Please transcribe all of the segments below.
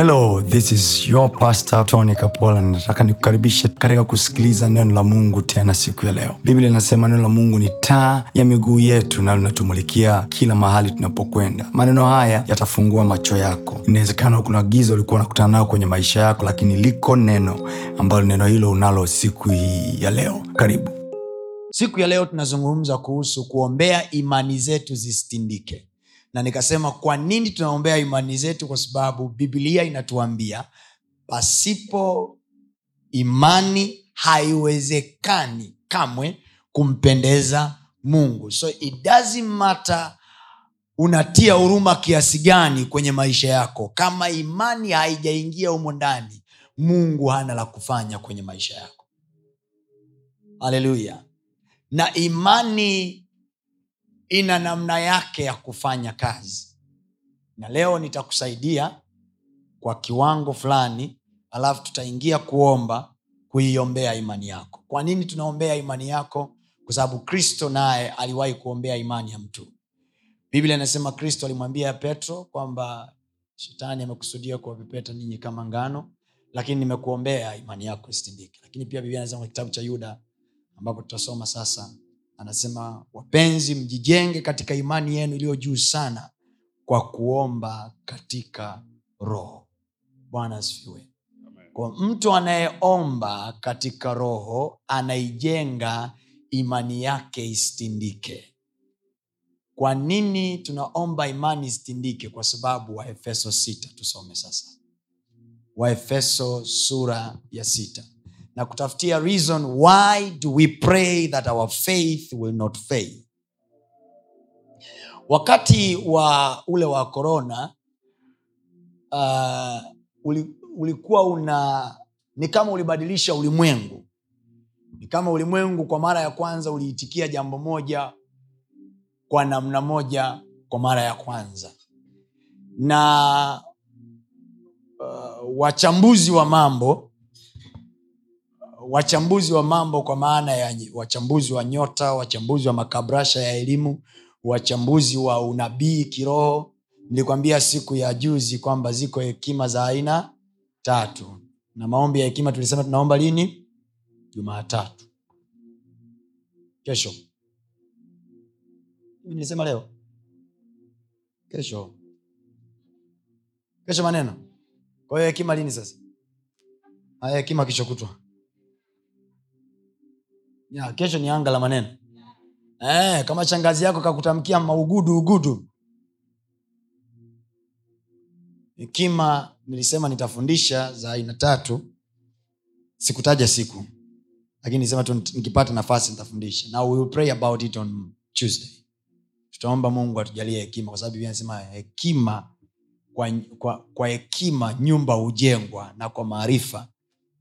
hello this is your pastor tony kapola. Nataka nikukaribishe katika kusikiliza neno la mungu tena siku ya leo. Biblia inasema neno la mungu ni taa ya miguu yetu na linatumulikia kila mahali tunapokwenda. Maneno haya yatafungua macho yako. Inawezekana kuna giza ulikuwa unakutana nao kwenye maisha yako lakini liko neno ambalo neno hilo unalo siku hii ya leo. Karibu. Siku ya leo tunazungumza kuhusu kuombea imani zetu zisitindike na nikasema kwa nini tunaombea imani zetu? Kwa sababu biblia inatuambia pasipo imani haiwezekani kamwe kumpendeza mungu. So matter unatia huruma kiasi gani kwenye maisha yako. Kama imani haijaingia humo ndani mungu hana la kufanya kwenye maisha yako. Haleluya na imani ina namna yake ya kufanya kazi. Na leo nitakusaidia kwa kiwango fulani alafu tutaingia kuomba kuiombea imani yako. Kwa nini tunaombea imani yako? Kwa sababu kristo naye aliwahi kuombea imani ya mtu. Biblia inasema kristo alimwambia petro kwamba shetani amekusudia kuwapepeta ninyi kama ngano lakini nimekuombea imani yako isitindike. Lakini pia biblia inasema kitabu cha yuda ambapo tutasoma sasa anasema wapenzi mjijenge katika imani yenu iliyo juu sana kwa kuomba katika roho. Bwana asifiwe. Kwa mtu anayeomba katika roho anaijenga imani yake isitindike. Kwa nini tunaomba imani isitindike? Kwa sababu waefeso sita tusome sasa. Waefeso sura ya sita na kutafutia reason why do we pray that our faith will not fail. Wakati wa ule wa corona uh, uli, ulikuwa una ni kama ulibadilisha ulimwengu. Ni kama ulimwengu kwa mara ya kwanza uliitikia jambo moja kwa namna moja kwa mara ya kwanza. Na uh, wachambuzi wa mambo wachambuzi wa mambo kwa maana ya wachambuzi wa nyota wachambuzi wa makabrasha ya elimu wachambuzi wa unabii kiroho nilikwambia siku ya juzi kwamba ziko hekima za aina tatu. Na maombi ya hekima tulisema tunaomba lini? Jumaatatu kesho. Nilisema leo. Kesho. Kesho maneno. Kwa hiyo hekima lini sasa? Hekima kesho ya kesho ni anga la maneno. Eh, kama shangazi yako kakutamkia maugudu ugudu. Hekima nilisema nitafundisha za aina tatu. Sikutaja siku lakini nilisema tu nikipata nafasi nitafundisha. Na we will pray about it on tuesday. Tutaomba mungu atujalie hekima kwa sababu anasema hekima kwa hekima nyumba hujengwa na kwa maarifa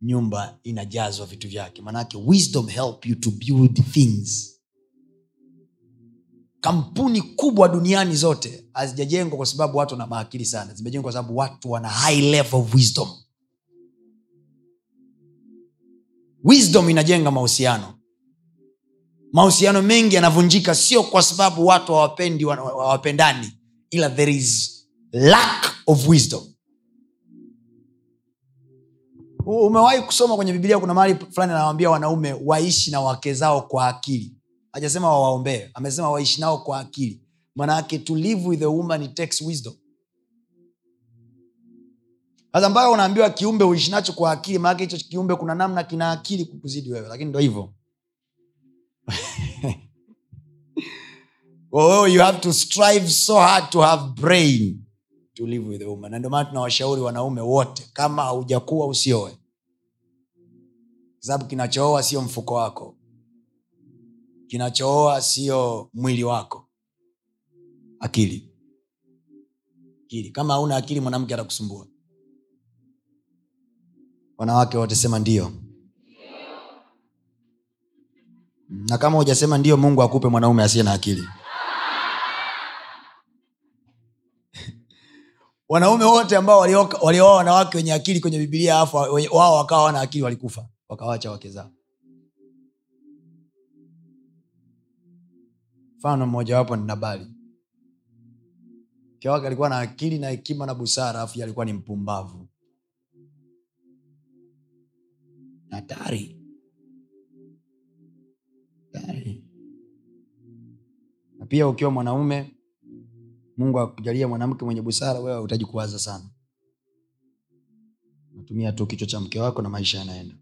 nyumba inajazwa vitu vyake. Manake wisdom help you to build things. Kampuni kubwa duniani zote hazijajengwa kwa sababu watu wana maakili sana. Zimejengwa kwa sababu watu wana high level of wisdom. Wisdom inajenga mahusiano. Mahusiano mengi yanavunjika sio kwa sababu watu hawapendi hawapendani ila there is lack of wisdom umewahi kusoma kwenye bibilia kuna mahali fulani anawambia wanaume waishi na wake zao kwa akili? Hajasema wawaombee amesema waishi nao kwa akili. Manaake to live with a woman it takes wisdom. Sasa ambayo unaambiwa kiumbe uishi nacho kwa akili maanake hicho kiumbe kuna namna kina akili kukuzidi wewe lakini ndo hivyo. Well, you have to strive so hard to have brain to live with a woman. Na ndio maana tunawashauri wanaume wote kama haujakuwa usioe sababu kinachooa sio mfuko wako. Kinachooa sio mwili wako. Akili. Akili. Kama hauna akili mwanamke atakusumbua. Wanawake wote ndio. Na kama hujasema ndio mungu akupe mwanaume asiye na akili. Wanaume wote ambao walioa wanawake wenye akili kwenye bibilia afu wao wakawa wana akili walikufa wakawacha wake mfano mmojawapo ni nabali. Mke alikuwa na akili na hekima na busara afu alikuwa ni mpumbavu. Hatari. Na pia ukiwa mwanaume mungu akujalia mwanamke mwenye busara wewe hutaji kuwaza sana. Natumia tu kichwa cha mke wako na maisha yanaenda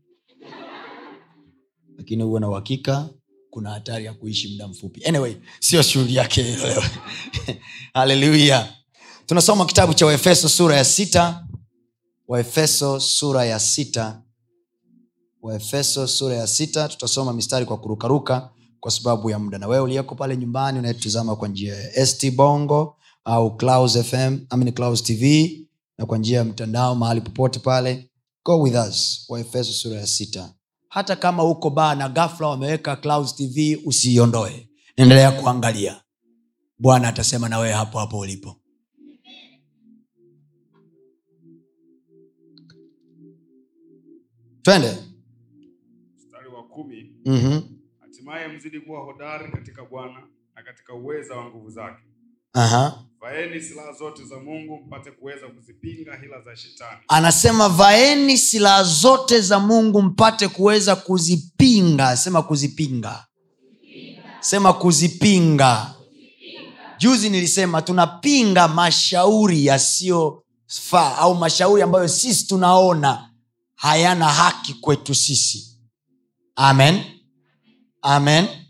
lakini huwe na uhakika kuna hatari ya kuishi muda mfupi. Anyway sio shughuli yake leo. Haleluya tunasoma kitabu cha waefeso sura ya sita. Waefeso sura ya sita. Waefeso sura ya sita tutasoma mistari kwa kurukaruka kwa sababu ya muda. Na wewe uliyeko pale nyumbani unayetutazama kwa njia ya st. Bongo au Klaus fm amini Klaus tv na kwa njia ya mtandao mahali popote pale go with us. Waefeso sura ya sita hata kama uko baa na gafla wameweka Clouds tv usiiondoe. Endelea kuangalia. Bwana atasema na wewe hapo hapo ulipo. Twende. Mstari wa kumi. Mm-hmm. hatimaye mzidi kuwa hodari katika bwana na katika uweza wa nguvu zake Aha. vaeni silaha zote za mungu mpate kuweza kuzipinga hila za shetani. Anasema vaeni silaha zote za mungu mpate kuweza kuzipinga. Sema kuzipinga. Sema kuzipinga. Juzi nilisema tunapinga mashauri yasiyofaa au mashauri ambayo sisi tunaona hayana haki kwetu sisi. Amen. Amen. amen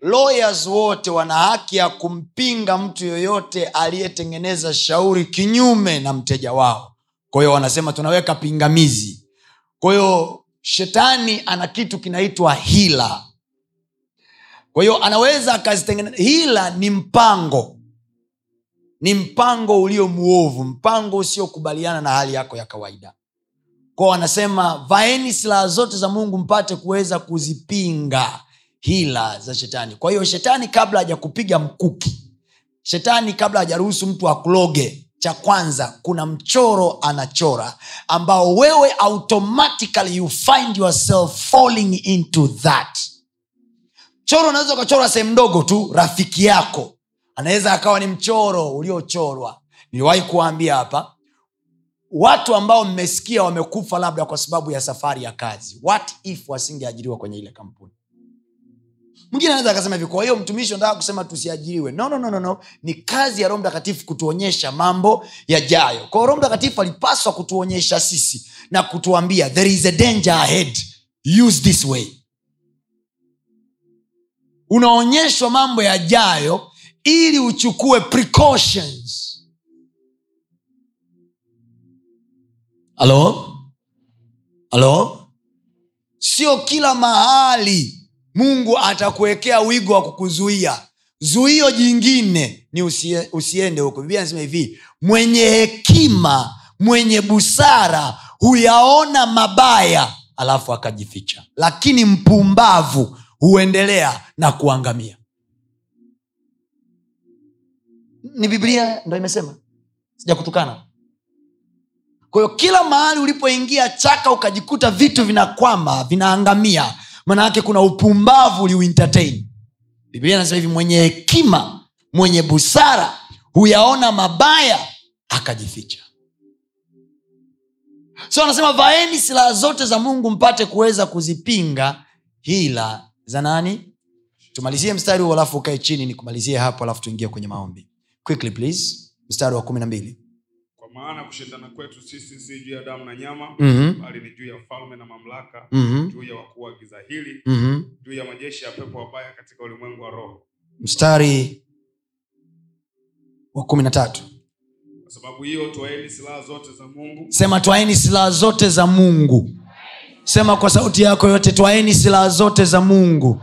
lawyers wote wana haki ya kumpinga mtu yoyote aliyetengeneza shauri kinyume na mteja wao. Kwa hiyo wanasema tunaweka pingamizi. Kwa hiyo shetani ana kitu kinaitwa hila. Kwa hiyo anaweza akazitengeneza hila ni mpango. Ni mpango ulio mwovu mpango usiokubaliana na hali yako ya kawaida. Kwao wanasema vaeni silaha zote za mungu mpate kuweza kuzipinga hila za shetani. Kwa hiyo shetani kabla hajakupiga mkuki shetani kabla hajaruhusu mtu akuloge cha kwanza kuna mchoro anachora ambao wewe automatically you find yourself falling into that. Choro unaweza ukachora sehemu ndogo tu rafiki yako. Anaweza akawa ni mchoro uliochorwa. Niliwahi kuwaambia hapa watu ambao mmesikia wamekufa labda kwa sababu ya safari ya kazi. What if wasingeajiriwa kwenye ile kampuni mwingine anaweza akasema hivi kwa hiyo mtumishi unataka kusema tusiajiriwe? No, no, no, no, no. ni kazi ya roho mtakatifu kutuonyesha mambo yajayo. Kwao roho mtakatifu alipaswa kutuonyesha sisi na kutuambia there is a danger ahead. Use this way. Unaonyeshwa mambo yajayo ili uchukue precautions. Halo halo sio kila mahali mungu atakuwekea wigo wa kukuzuia. Zuio jingine ni usie, usiende huko. Biblia anasema hivi mwenye hekima mwenye busara huyaona mabaya alafu akajificha. Lakini mpumbavu huendelea na kuangamia. Ni biblia ndo imesema. Sijakutukana. Kwa hiyo kila mahali ulipoingia chaka ukajikuta vitu vinakwama vinaangamia maana yake kuna upumbavu uliuentertain biblia nasema hivi mwenye hekima mwenye busara huyaona mabaya akajificha. So anasema vaeni silaha zote za mungu mpate kuweza kuzipinga. Hila za nani? Tumalizie mstari huo alafu ukae chini nikumalizie hapo alafu tuingie kwenye maombi. Quickly please. Mstari wa kumi na mbili maana kushindana kwetu sisi si juu ya damu na nyama Mhm. bali ni juu ya falme na mamlaka Mhm. juu ya wakuu wa giza hili Mhm. juu ya majeshi ya pepo wabaya katika ulimwengu wa roho mstari wa kumi na tatu kwa sababu hiyo twaeni silaha zote za mungu sema twaeni silaha zote za mungu sema kwa sauti yako yote twaeni silaha zote za mungu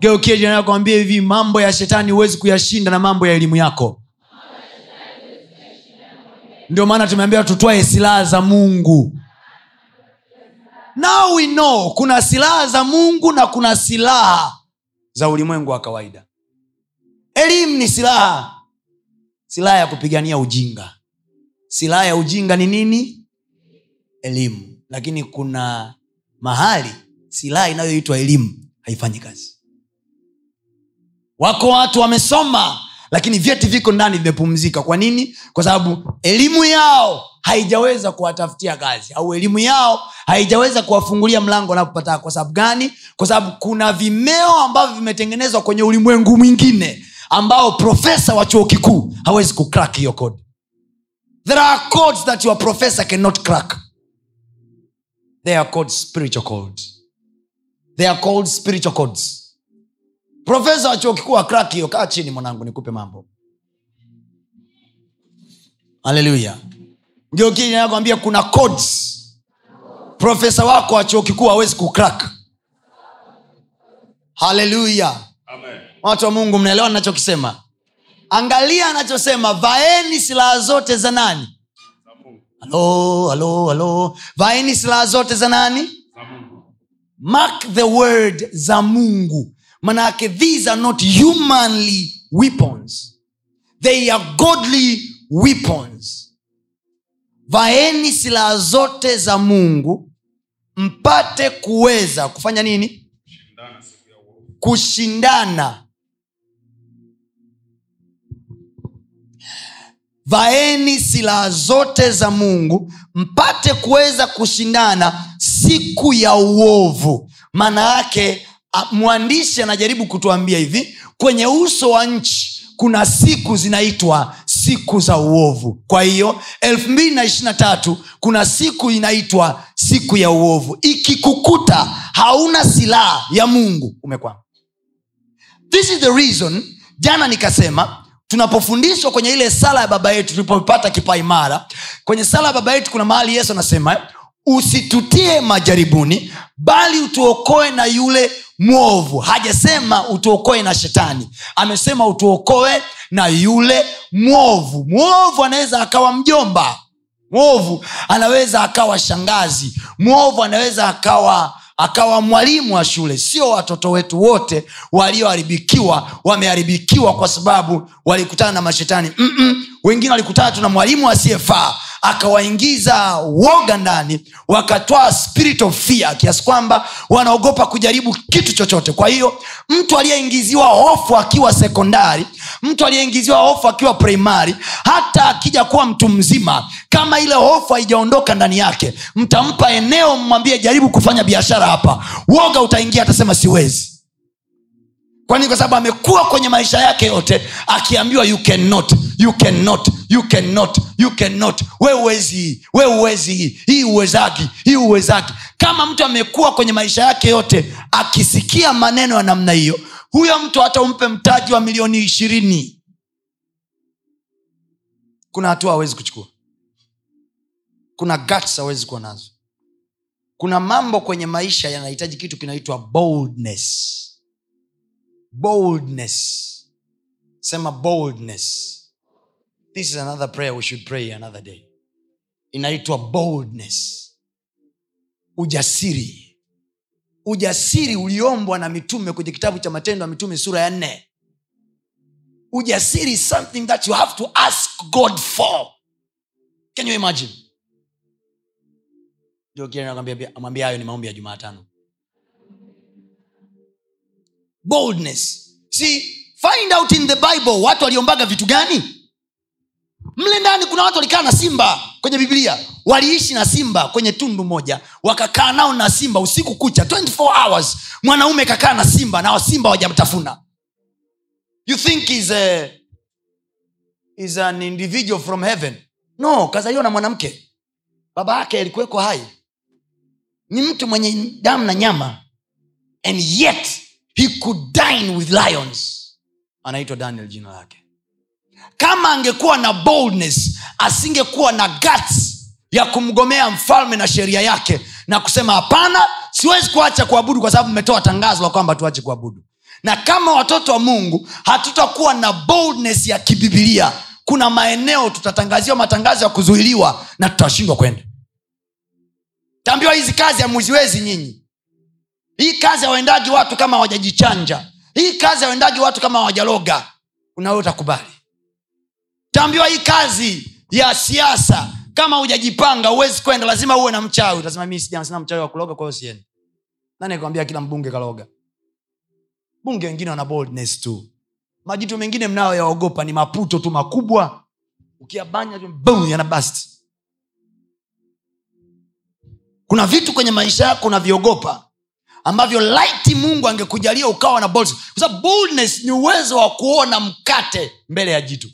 geukie jirani yako ambie hivi mambo ya shetani huwezi kuyashinda na mambo ya elimu yako ndio maana tumeambia tutwae silaha za mungu. Now we know kuna silaha za mungu na kuna silaha za ulimwengu wa kawaida. Elimu ni silaha. Silaha ya kupigania ujinga. Silaha ya ujinga ni nini? Elimu. Lakini kuna mahali silaha inayoitwa elimu haifanyi kazi. Wako watu wamesoma lakini vyeti viko ndani vimepumzika. Kwa nini? Kwa sababu elimu yao haijaweza kuwatafutia kazi. Au elimu yao haijaweza kuwafungulia mlango wanapopata. Kwa sababu gani? Kwa sababu kuna vimeo ambavyo vimetengenezwa kwenye ulimwengu mwingine ambao profesa wa chuo kikuu hawezi kucrack hiyo code there are codes that your professor cannot crack. They are called spiritual codes. They are called spiritual codes profesa wa chuo kikuu akrak hiyo kaa chini mwanangu nikupe mambo. Haleluya ngiokiakwambia kuna codes. Profesa wako wa chuo kikuu hawezi kukrak haleluya watu wa mungu mnaelewa nachokisema angalia anachosema vaeni silaha zote za nani? Halo halo halo. Vaeni silaha zote za nani? Mark the word za mungu manake these are not humanly weapons. They are godly weapons. Vaeni silaha zote za mungu mpate kuweza kufanya nini? Shindana siku ya uovu. kushindana. Vaeni silaha zote za mungu mpate kuweza kushindana siku ya uovu. Maana yake mwandishi anajaribu kutuambia hivi kwenye uso wa nchi kuna siku zinaitwa siku za uovu. Kwa hiyo 223 kuna siku inaitwa siku ya uovu. Ikikukuta hauna silaha ya mungu umekwama. This is the reason jana nikasema tunapofundishwa kwenye ile sala ya baba yetu tulipopata kipaimara kwenye sala ya baba yetu kuna mahali yesu anasema usitutie majaribuni bali utuokoe na yule mwovu. Hajasema utuokoe na shetani. Amesema utuokoe na yule mwovu. Mwovu anaweza akawa mjomba. Mwovu anaweza akawa shangazi. Mwovu anaweza akawa akawa mwalimu wa shule. Sio watoto wetu wote walioharibikiwa wameharibikiwa kwa sababu walikutana na mashetani. Mm-mm. wengine walikutana tuna mwalimu asiyefaa akawaingiza woga ndani wakatwaa spirit of fear kiasi kwamba wanaogopa kujaribu kitu chochote. Kwa hiyo mtu aliyeingiziwa hofu akiwa sekondari mtu aliyeingiziwa hofu akiwa primari hata akija kuwa mtu mzima kama ile hofu haijaondoka ndani yake mtampa eneo mmwambie jaribu kufanya biashara hapa. Woga utaingia atasema siwezi kwani kwa sababu amekuwa kwenye maisha yake yote akiambiwa you cannot you cannot you cannot you cannot. We uwezi hii we uwezi hii hii uwezaki hii uwezaki kama mtu amekuwa kwenye maisha yake yote akisikia maneno ya namna hiyo huyo mtu hata umpe mtaji wa milioni ishirini. Kuna hatua hawezi kuchukua. Kuna guts hawezi kuwa nazo. Kuna mambo kwenye maisha yanahitaji kitu kinaitwa boldness boldness. Sema boldness. This is another prayer we should pray another day. Inaitwa boldness. Ujasiri. Ujasiri uliombwa na mitume kwenye kitabu cha matendo ya mitume sura ya nne. Ujasiri is something that you have to ask god for. Can you imagine? Amwambia hayo ni maombi ya jumaatano boldness. See find out in the bible watu waliombaga vitu gani? Mle ndani kuna watu walikaa na simba kwenye biblia. Waliishi na simba kwenye tundu moja. Wakakaa nao na simba usiku kucha 24 hours. Mwanaume kakaa na simba na simba wajamtafuna you think is a, is an individual from heaven? No kazaliwa na mwanamke. Baba yake alikuwekwa hai. Ni mtu mwenye damu na nyama. And yet he could dine with lions. Anaitwa daniel jina lake. Kama angekuwa na boldness asingekuwa na guts ya kumgomea mfalme na sheria yake na kusema hapana siwezi kuacha kuabudu kwa sababu mmetoa tangazo la kwamba tuache kuabudu. Na kama watoto wa mungu hatutakuwa na boldness ya kibibilia kuna maeneo tutatangaziwa matangazo ya kuzuiliwa na tutashindwa kwenda. Tambiwa hizi kazi hamuziwezi nyinyi hii kazi hawaendagi watu kama hawajajichanja. Hii kazi hawaendagi watu kama hawajaloga. Unawe utakubali. Taambiwa hii kazi ya siasa kama hujajipanga huwezi kwenda. Lazima uwe na mchawi. Utasema mi sina mchawi wa kuloga kwa hiyo siendi. Nani akwambia kila mbunge kaloga? Bunge wengine wana boldness tu. Majitu mengine mnayoyaogopa ni maputo tu makubwa. Ukiyabanya tu boom, yana bust. Kuna vitu kwenye maisha yako unavyogopa ambavyo laiti mungu angekujalia ukawa na boldness. ni uwezo wa kuona mkate mbele ya jitu.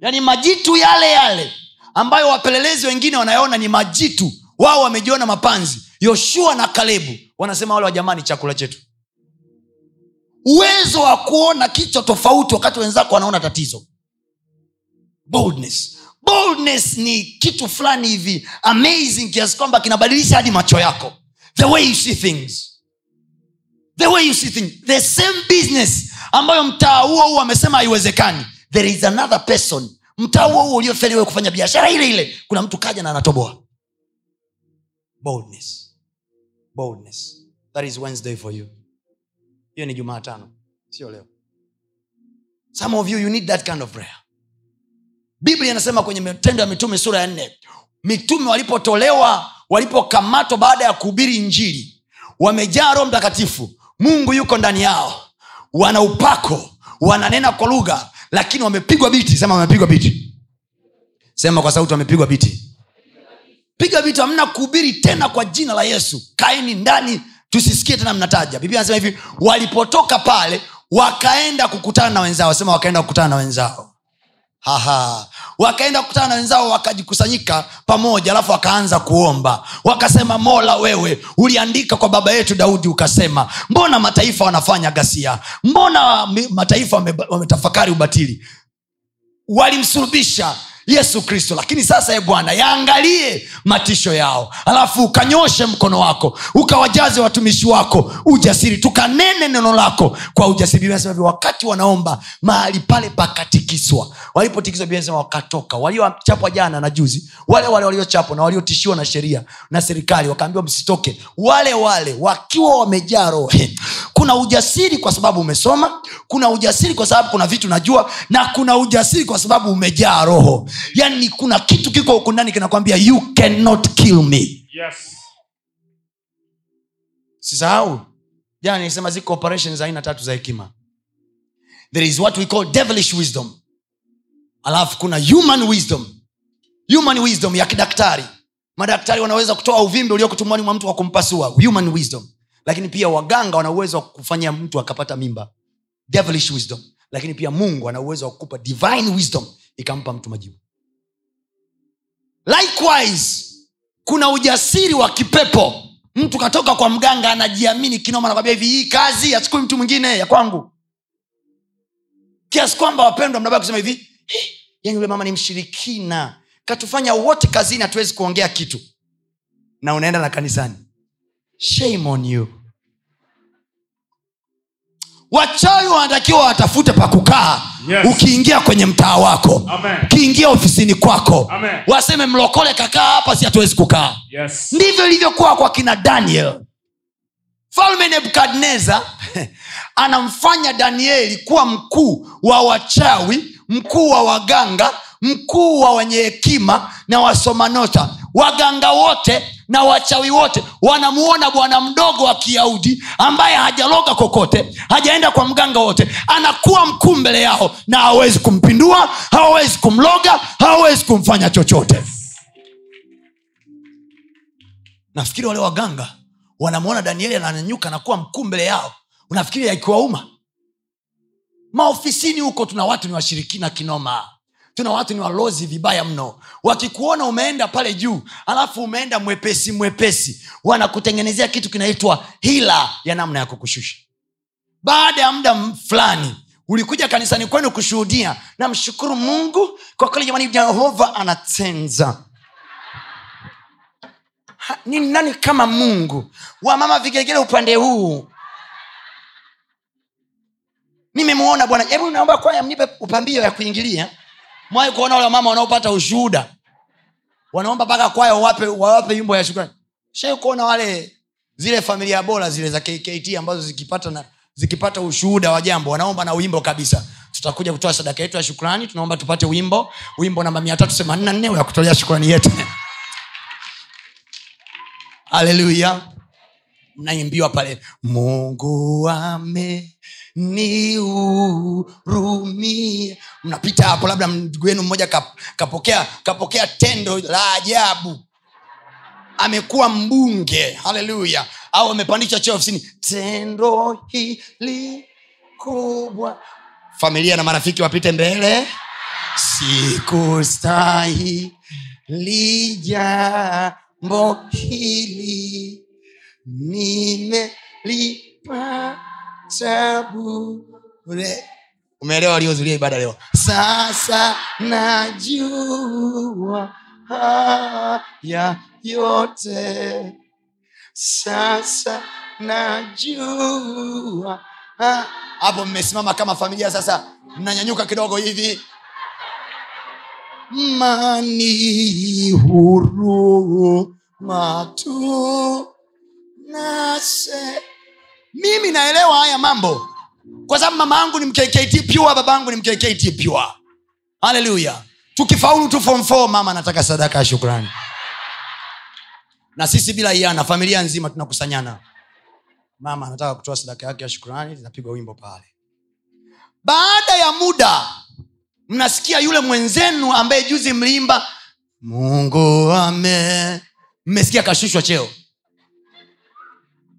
Yaani majitu yale yale ambayo wapelelezi wengine wanayaona ni majitu wao wamejiona mapanzi. Yoshua na kalebu wanasema wale wajamani chakula chetu. Uwezo wa kuona kichwa tofauti wakati wenzako wanaona tatizo. Boldness. Boldness ni kitu fulani hivi amazing kiasi kwamba kinabadilisha hadi macho yako the way you see things. The way you see things. The same business ambayo mtaa huo huo amesema haiwezekani. There is another person. Mtaa huo huo uliofeli kufanya biashara ile ile kuna mtu kaja na anatoboa. Boldness. Boldness. That is wednesday for you. Hiyo ni jumaatano sio leo. Some of you you need that kind of prayer. Biblia inasema kwenye matendo ya mitume sura ya nne mitume walipotolewa walipokamatwa baada ya kuhubiri injili wamejaa roho mtakatifu. Mungu yuko ndani yao. Wana upako wananena kwa lugha lakini wamepigwa biti. Sema wamepigwa biti. Sema kwa sauti wamepigwa biti. Piga vitu hamna kuhubiri tena kwa jina la yesu. Kaeni ndani tusisikie tena mnataja. Biblia anasema hivi walipotoka pale wakaenda kukutana na wenzao. Sema wakaenda kukutana na wenzao Haha. wakaenda kukutana na wenzao wakajikusanyika pamoja alafu wakaanza kuomba. Wakasema mola wewe uliandika kwa baba yetu daudi ukasema mbona mataifa wanafanya ghasia? Mbona mataifa wametafakari ubatili? Walimsulubisha yesu kristo. Lakini sasa e bwana yaangalie matisho yao. Alafu ukanyoshe mkono wako ukawajaze watumishi wako ujasiri. Tukanene neno lako kwa ujasiri. Biblia wakati wanaomba mahali pale pakatikiswa walipotikiswa Biblia wakatoka. Waliochapwa jana na juzi wale wale waliochapwa na waliotishiwa na sheria na serikali wakaambiwa msitoke. Wale wale wakiwa wamejaa roho. Kuna ujasiri kwa sababu umesoma kuna ujasiri kwa sababu kuna vitu najua na kuna ujasiri kwa sababu umejaa roho yaani kuna kitu kiko huku ndani kinakwambia you cannot kill me. Yes. sisahau. Jana nilisema ziko operations za aina tatu za hekima. There is what we call devilish wisdom. Alafu kuna human wisdom. Human wisdom ya kidaktari. Madaktari wanaweza kutoa uvimbe ulioko mwa mtu kwa kumpasua. Human wisdom. Lakini pia waganga wana uwezo wa kufanyia mtu akapata mimba. Devilish wisdom. Lakini pia mungu ana uwezo wa kukupa divine wisdom ikampa mtu majibu likewise kuna ujasiri wa kipepo. Mtu katoka kwa mganga anajiamini kinoma nakwambia hivi hii kazi yachukui mtu mwingine ya kwangu. Kiasi kwamba wapendwa mnabaa kusema hivi "Eh, yani yule mama ni mshirikina. Katufanya wote kazini hatuwezi kuongea kitu. Na unaenda na kanisani. Shame on you. Wachawi wanatakiwa watafute pa kukaa Yes. ukiingia kwenye mtaa wako ukiingia ofisini kwako Amen. waseme mlokole kakaa hapa si hatuwezi kukaa Yes. ndivyo ilivyokuwa kwa kina daniel falme nebukadnezar anamfanya danieli kuwa mkuu wa wachawi mkuu wa waganga mkuu wa wenye hekima na wasomanota waganga wote na wachawi wote wanamuona bwana mdogo wa kiyahudi ambaye hajaloga kokote hajaenda kwa mganga wote anakuwa mkuu mbele yao na hawawezi kumpindua hawawezi kumloga hawawezi kumfanya chochote. Nafikiri wale waganga wanamwona danieli ananyanyuka na kuwa mkuu mbele yao. Unafikiri yakiwauma maofisini huko tuna watu ni washirikina kinoma tuna watu ni walozi vibaya mno. Wakikuona umeenda pale juu alafu umeenda mwepesi mwepesi wanakutengenezea kitu kinaitwa hila ya namna ya kukushusha. Baada ya muda fulani ulikuja kanisani kwenu kushuhudia namshukuru mungu kwa kweli jamani jehova anatenza. Ni nani kama mungu? Wamama vigelegele upande huu. Nimemuona bwana. Hebu naomba kwaya mnipe upambio ya kuingilia mwai kuona wale wamama wanaopata ushuhuda? Wanaomba mpaka kwaya wawape wawape ya shukrani. Shai kuona wale zile familia bora zile za kkt ambazo zikipata na zikipata ushuhuda wa jambo wanaomba na wimbo kabisa. Tutakuja kutoa sadaka yetu ya shukrani tunaomba tupate wimbo. Wimbo namba mia tatu themanini na nne wa kutolea shukrani yetu. Haleluya mnaimbiwa pale mungu amenihurumia mnapita hapo labda ndugu yenu mmoja kap- kapokea kapokea tendo la ajabu. Amekuwa mbunge haleluya. Au amepandishwa cheo ofisini. Tendo hili kubwa. Familia na marafiki wapite mbele. Sikustahili jambo hili. Nimelipata bure umeelewa waliozulia ibada leo? Sasa najua haya yote. Sasa najua hapo mmesimama kama familia sasa mnanyanyuka kidogo hivi. Mani huruma tu nase mimi naelewa haya mambo. Kwa sababu mama yangu ni mkkt pure baba yangu ni mkkt pure. Haleluya tukifaulu tu form four, mama anataka sadaka ya shukrani. Na sisi bila iana familia nzima tunakusanyana. Mama anataka kutoa sadaka yake ya shukrani linapigwa wimbo pale. Baada ya muda mnasikia yule mwenzenu ambaye juzi mlimba mungu ame mmesikia kashushwa cheo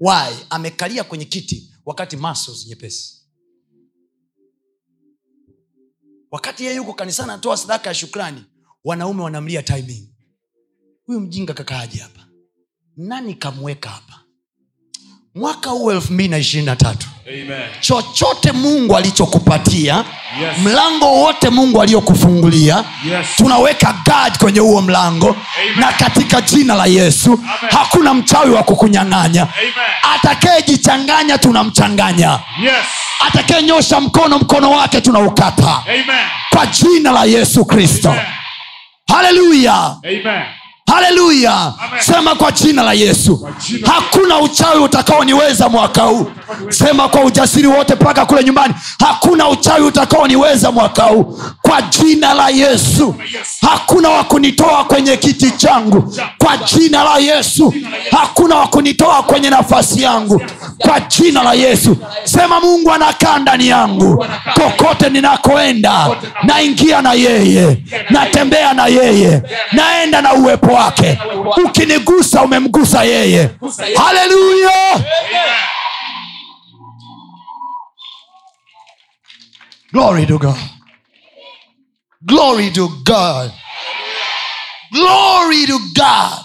why? Amekalia kwenye kiti wakati muscles nyepesi. Wakati yeye yuko kanisani anatoa sadaka ya shukrani wanaume wanamlia timing. Huyu mjinga kakaaje hapa? Nani kamweka hapa mwaka huu elfu mbili na ishirini na tatu Amen. chochote mungu alichokupatia Yes. mlango wote mungu aliyokufungulia Yes. tunaweka gad kwenye huo mlango Amen. na katika jina la yesu hakuna mchawi wa kukunyang'anya Amen. atakayejichanganya tunamchanganya Yes. atakayenyosha mkono mkono wake tunaukata Amen. kwa jina la yesu kristo Amen. haleluya Amen. Haleluya. Sema kwa jina la yesu. Jina hakuna uchawi utakaoniweza mwaka huu. Sema kwa ujasiri wote mpaka kule nyumbani. Hakuna uchawi utakaoniweza mwaka huu. Kwa jina la yesu. Hakuna wa kunitoa kwenye kiti changu. Kwa jina la yesu. Hakuna wa kunitoa kwenye nafasi yangu. Kwa jina la yesu. Sema mungu anakaa ndani yangu. Kokote ninakoenda naingia na yeye. Natembea na yeye. Naenda na uwepo wake. Ukinigusa umemgusa yeye. Haleluya! Glory to god. Glory to god. Glory to god.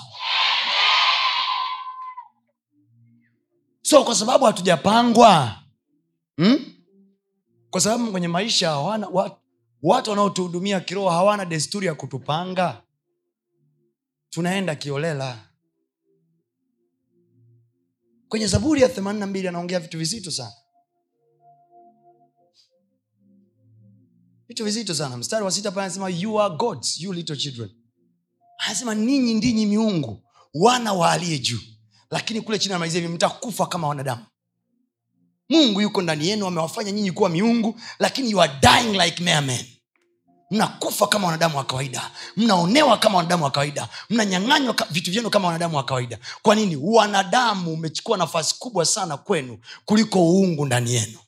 So kwa sababu hatujapangwa hmm? kwa sababu kwenye maisha hawana watu, wanaotuhudumia kiroho hawana desturi ya kutupanga tunaenda kiolela. Kwenye zaburi ya 82 anaongea vitu vizito sana. Vitu vizito sana. Mstari wa sita pale anasema you are gods you little children. Anasema ninyi ndinyi miungu wana wa aliye juu. Lakini kule chini anamalizia hivi mtakufa kama wanadamu. Mungu yuko ndani yenu amewafanya nyinyi kuwa miungu lakini you are dying like mere mnakufa kama wanadamu wa kawaida. Mnaonewa kama wanadamu wa kawaida. Mnanyang'anywa vitu vyenu kama wanadamu wa kawaida. Kwa nini? Wanadamu umechukua nafasi kubwa sana kwenu kuliko uungu ndani yenu.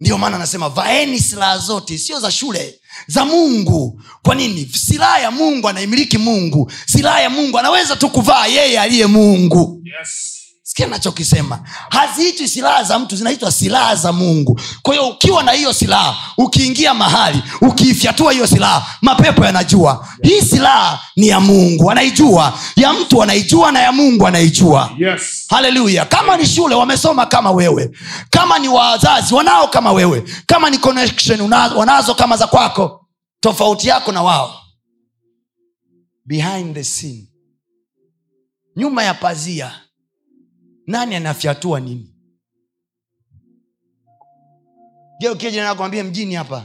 Ndiyo maana anasema vaeni silaha zote sio za shule za mungu. Kwa nini? Silaha ya mungu anaimiliki mungu. Silaha ya mungu anaweza tu kuvaa yeye aliye mungu. Yes. Sikia nachokisema haziitwi silaha za mtu zinaitwa silaha za mungu. Kwa hiyo ukiwa na hiyo silaha ukiingia mahali ukiifyatua hiyo silaha mapepo yanajua. Hii silaha ni ya mungu anaijua. Ya mtu anaijua na ya mungu anaijua. Yes. haleluya kama ni shule wamesoma kama wewe. Kama ni wazazi wanao kama wewe. Kama ni connection unazo, wanazo kama za kwako tofauti yako na wao. Behind the scene. Nyuma ya pazia nani anafyatua nini? Geukiejenakwambia mjini hapa.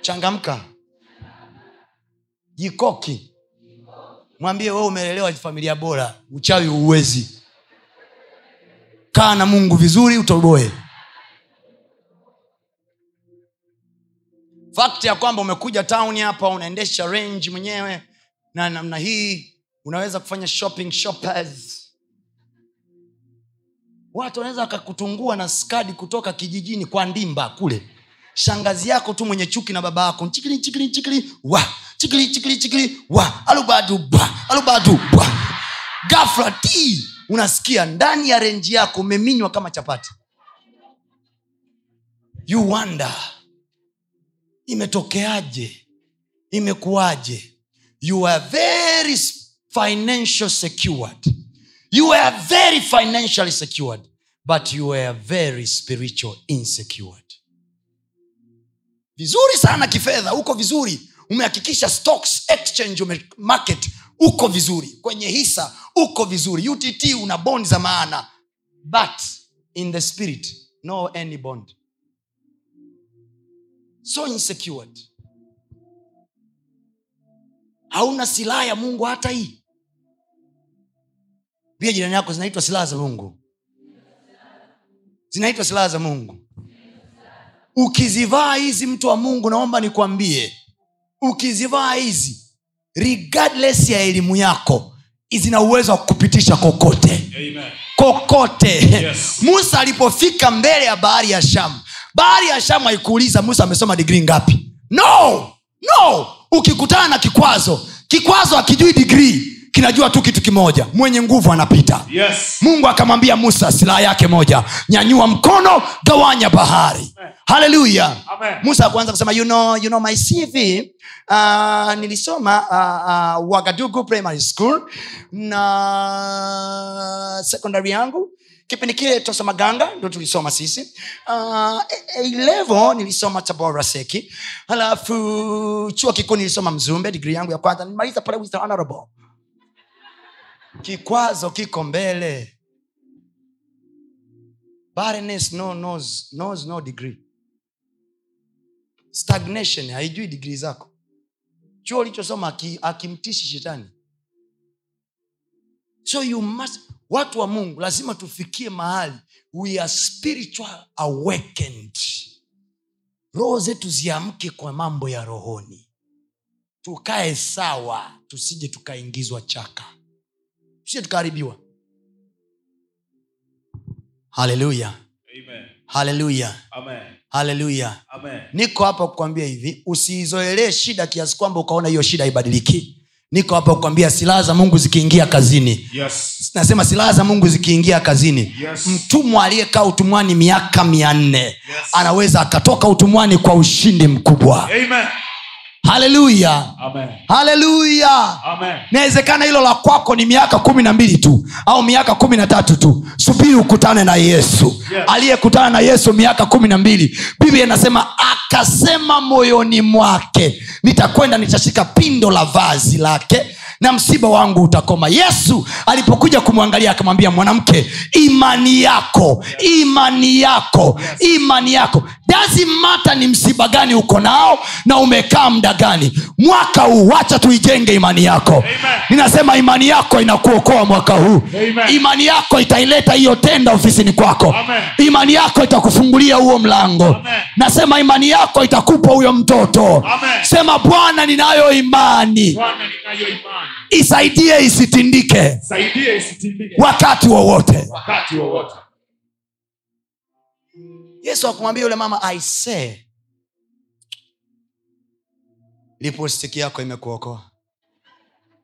Changamka. Jikoki mwambie we umelelewa familia bora. Uchawi uwezi kaa na mungu vizuri utoboe. Fakti ya kwamba umekuja town hapa unaendesha range mwenyewe na namna hii unaweza kufanya shopping shoppers watu wanaweza wakakutungua na skadi kutoka kijijini kwa ndimba kule. Shangazi yako tu mwenye chuki na baba yako. Chikili chikili chikili wa. Chikili chikili chikili wa. Alubadu bwa alubadu bwa gafla ti unasikia ndani ya renji yako umeminywa kama chapati. You wonder imetokeaje? Imekuwaje? You are very financial secured you were very financially secured but you were very spiritual insecured vizuri sana kifedha uko vizuri. Umehakikisha stocks exchange market uko vizuri. Kwenye hisa uko vizuri. Utt una bond za maana. But in the spirit no any bond. So insecured hauna silaha ya mungu hata hii pia jirani yako zinaitwa silaha za mungu. Zinaitwa silaha za mungu. Ukizivaa hizi mtu wa mungu naomba nikwambie. Ukizivaa hizi regardless ya elimu yako zina uwezo wa kupitisha kokote. Amen. kokote. Yes. musa alipofika mbele ya bahari ya shamu bahari ya shamu haikuuliza musa amesoma digrii ngapi? No! No! Ukikutana na kikwazo kikwazo akijui digrii kinajua tu kitu kimoja mwenye nguvu anapita. Yes. mungu akamwambia musa silaha yake moja nyanyua mkono gawanya bahari. Haleluya musa akuanza kusema you know, you know my cv uh, nilisoma uh, uh, wagadugu primary school na secondary yangu. Kipindi kile tosoma ganga ndo tulisoma sisi. Uh, level nilisoma tabora seki. Halafu chuo kikuu nilisoma mzumbe digri yangu ya kwanza. Nilimaliza pale with honorable kikwazo kiko mbele. Barrenness no knows, knows no degree. Stagnation haijui digrii zako. Chuo ulichosoma akimtishi shetani. So you must watu wa mungu lazima tufikie mahali. We are spiritual awakened. Roho zetu ziamke kwa mambo ya rohoni. Tukae sawa tusije tukaingizwa chaka tusije tukaharibiwa haleluya. Haleluya. Haleluya niko hapa kukwambia hivi usiizoelee shida kiasi kwamba ukaona hiyo shida haibadiliki. Niko hapa kukwambia silaha za mungu zikiingia kazini. Yes. nasema silaha za mungu zikiingia kazini Yes. mtumwa aliyekaa utumwani miaka mia nne anaweza akatoka utumwani kwa ushindi mkubwa. Amen. Haleluya haleluya inawezekana hilo la kwako ni miaka kumi na mbili tu au miaka kumi na tatu tu. Subiri ukutane na yesu. Yes. aliyekutana na yesu miaka kumi na mbili biblia inasema akasema moyoni mwake nitakwenda nitashika pindo la vazi lake na msiba wangu utakoma yesu alipokuja kumwangalia akamwambia mwanamke imani yako imani yako imani yako dazimata ni msiba gani uko nao na umekaa mda gani mwaka huu wacha tuijenge imani yako Amen. ninasema imani yako inakuokoa mwaka huu Amen. imani yako itaileta hiyo tenda ofisini kwako Amen. imani yako itakufungulia huo mlango Amen. nasema imani yako itakupa huyo mtoto Amen. sema bwana ninayo imani Bwana ninayo imani. Isaidie isitindike. Wakati wowote. Wakati yesu akumwambia yule mama aisee lipostiki yako imekuokoa.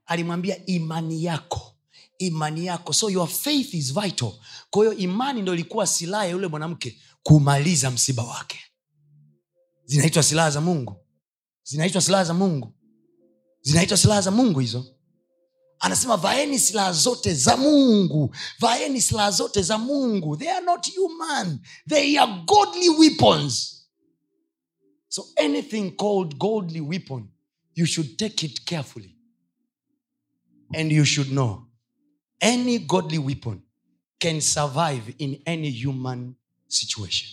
Alimwambia imani yako imani yako. So your faith is vital. Kwa hiyo imani ndo ilikuwa silaha ya yule mwanamke kumaliza msiba wake. Zinaitwa silaha za mungu. Zinaitwa silaha za mungu. Zinaitwa silaha za mungu hizo anasema vaeni silaha zote za mungu. Vaeni silaha zote za mungu. They are not human. They are godly weapons. So anything called godly weapon you should take it carefully. And you should know any godly weapon can survive in any human situation.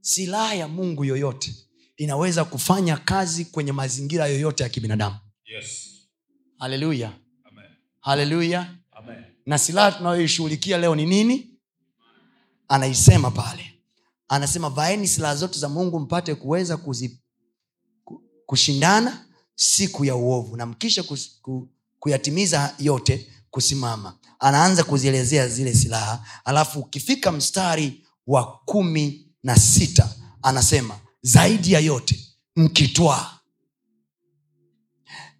Silaha ya mungu yoyote inaweza kufanya kazi kwenye mazingira yoyote ya kibinadamu. Yes. haleluya. Haleluya na silaha tunayoishughulikia leo ni nini? Anaisema pale. Anasema vaeni silaha zote za mungu mpate kuweza kuzi, kushindana siku ya uovu na mkisha kus, ku, kuyatimiza yote kusimama. Anaanza kuzielezea zile silaha alafu ukifika mstari wa kumi na sita anasema zaidi ya yote mkitwaa.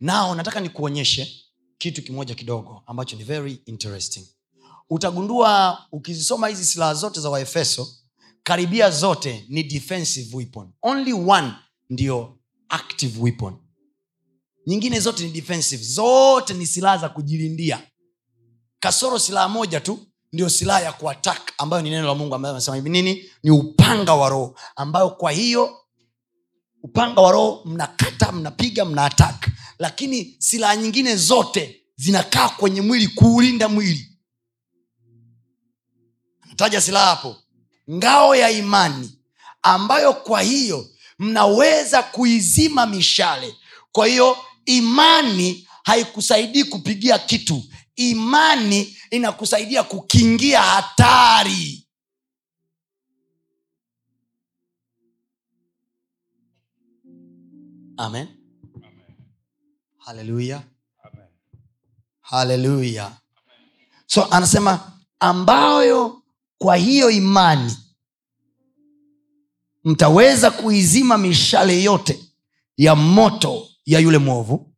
Nao nataka nikuonyeshe kitu kimoja kidogo ambacho ni very interesting. Utagundua ukizisoma hizi silaha zote za waefeso karibia zote ni defensive weapon. Only one ndio active weapon. Nyingine zote ni defensive. Zote ni silaha za kujilindia. Kasoro silaha moja tu ndio silaha ya kuatak ambayo ni neno la mungu ambayo amesema hivi nini? Ni upanga wa roho ambayo kwa hiyo upanga wa roho mnakata mnapiga mna atak lakini silaha nyingine zote zinakaa kwenye mwili kuulinda mwili. Anataja silaha hapo. Ngao ya imani ambayo kwa hiyo mnaweza kuizima mishale. Kwa hiyo imani haikusaidii kupigia kitu. Imani inakusaidia kukingia hatari. Amen haleluya haleluya so anasema ambayo kwa hiyo imani mtaweza kuizima mishale yote ya moto ya yule mwovu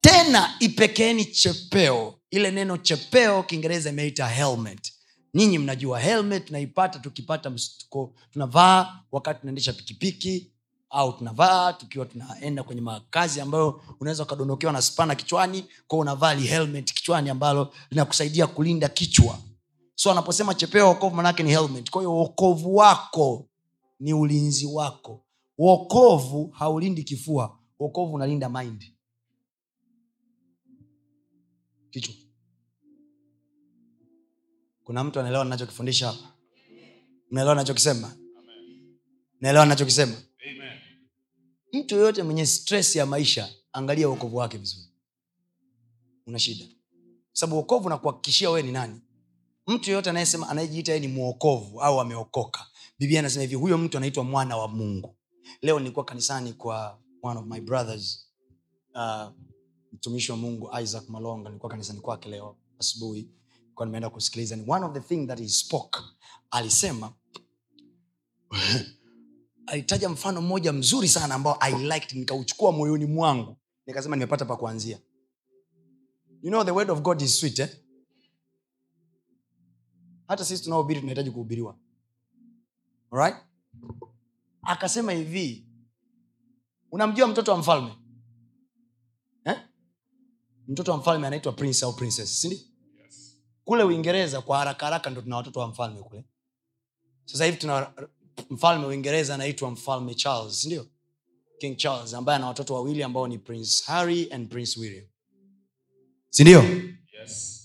tena ipekeeni chepeo. Ile neno chepeo kiingereza imeita helmet. Nyinyi mnajua helmet tunaipata tukipata mstuko tunavaa wakati tunaendesha pikipiki au tunavaa tukiwa tunaenda kwenye makazi ambayo unaweza ukadondokewa na spana kichwani kwao unavaa helmet kichwani ambalo linakusaidia kulinda kichwa. So anaposema chepeo wokovu manake ni helmet. Kwa hiyo wokovu wako ni ulinzi wako. Wokovu haulindi kifua wokovu unalinda mind. Kichwa. Kuna mtu anaelewa nachokifundisha hapa naelewa nachokisema naelewa nachokisema. Mtu yoyote mwenye stress ya maisha angalia uokovu wake vizuri. Una shida. Sababu uokovu nakuhakikishia wewe ni nani. Mtu yoyote anayesema anayejiita ye ni mwokovu au ameokoka. Biblia anasema hivi huyo mtu anaitwa mwana wa mungu. Leo nilikuwa kanisani kwa one of my brothers uh, mtumishi wa mungu isaac malonga. Nilikuwa kanisani kwake leo asubuhi. Nimeenda kusikiliza. Ni one of the thing that he spoke. Alisema alitaja mfano mmoja mzuri sana ambao i liked nikauchukua moyoni mwangu nikasema nimepata pa kuanzia you know the word of god is sweet eh? hata sisi tunaohubiri tunahitaji kuhubiriwa right? akasema hivi unamjua mtoto wa mfalme eh? mtoto wa mfalme anaitwa prince au princess sindio Yes. kule uingereza kwa haraka haraka ndo tuna watoto wa mfalme kule sasa hivi tuna mfalme wa uingereza anaitwa mfalme charles sindio king charles ambaye ana watoto wawili ambao ni prince harry and prince william. Sindio Yes.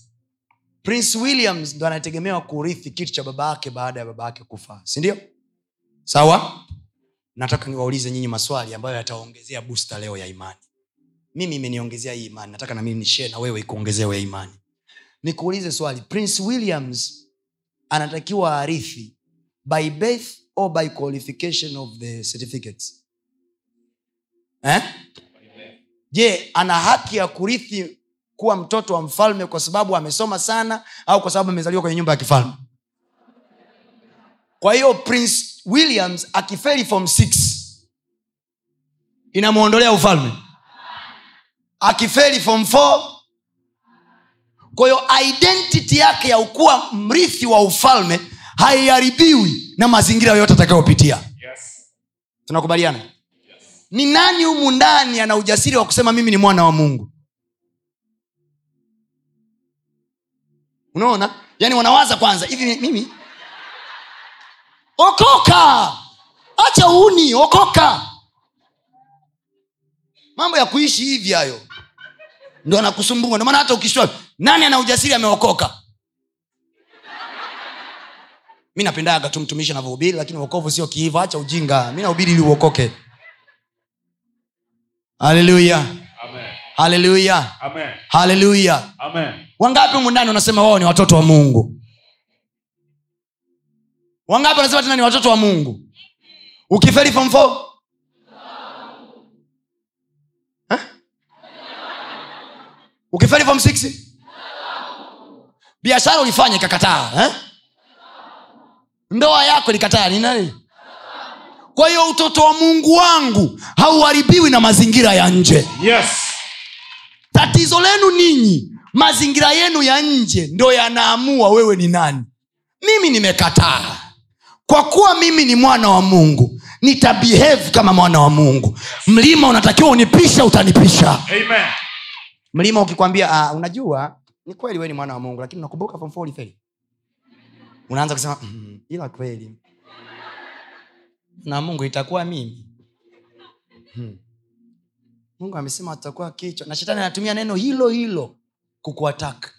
prince williams ndo anategemewa kurithi kitu cha baba yake baada ya baba yake kufa sindio sawa? Nataka niwaulize nyinyi maswali ambayo yataongezea busta leo ya imani. Mimi imeniongezea hii imani nataka na mimi nishee na wewe ikuongezea imani. Nikuulize swali prince williams anatakiwa arithi by birth or by qualification of the certificates? Eh? je ana haki ya kurithi kuwa mtoto wa mfalme kwa sababu amesoma sana au kwa sababu amezaliwa kwenye nyumba ya kifalme? Kwa hiyo prince williams akiferi form six inamwondolea ufalme. Akifeli form 4 kwa hiyo identity yake ya ukuwa mrithi wa ufalme haiharibiwi na mazingira yoyote atakayopitia. Yes. tunakubaliana? Ni nani humu ndani ana ujasiri wa kusema mimi ni mwana wa mungu? Unaona? Yaani wanawaza kwanza hivi mimi? Okoka! Acha uni okoka! Mambo ya kuishi hivi hayo. Ndo anakusumbua. Ndio maana hata ukishwa nani ana ujasiri ameokoka mi napendaga tu mtumishi anavyohubiri lakini uokovu sio kiiva acha ujinga. Mi nahubiri ili uokoke. Haleluya haleluya haleluya wangapi mundani unasema wao ni watoto wa mungu? Wangapi wanasema tena ni watoto wa mungu? Ukiferi form? Eh? ukiferi fom biashara ulifanya ikakataa eh? Ndoa yako likataa ni nani? Kwa hiyo utoto wa mungu wangu hauharibiwi na mazingira ya nje. Yes. tatizo lenu ninyi mazingira yenu ya nje ndo yanaamua wewe ni nani. Mimi nimekataa. Kwa kuwa mimi ni mwana wa mungu nitabehave kama mwana wa mungu. Mlima unatakiwa unipisha utanipisha. Amen. mlima ukikwambia uh, unajua ni kweli wewe ni mwana wa mungu lakini unakumbuka unaanza kusema mm, ila kweli. Na mungu itakuwa mimi. Hmm. mungu amesema tutakuwa kichwa na shetani anatumia neno hilo hilo kukuataka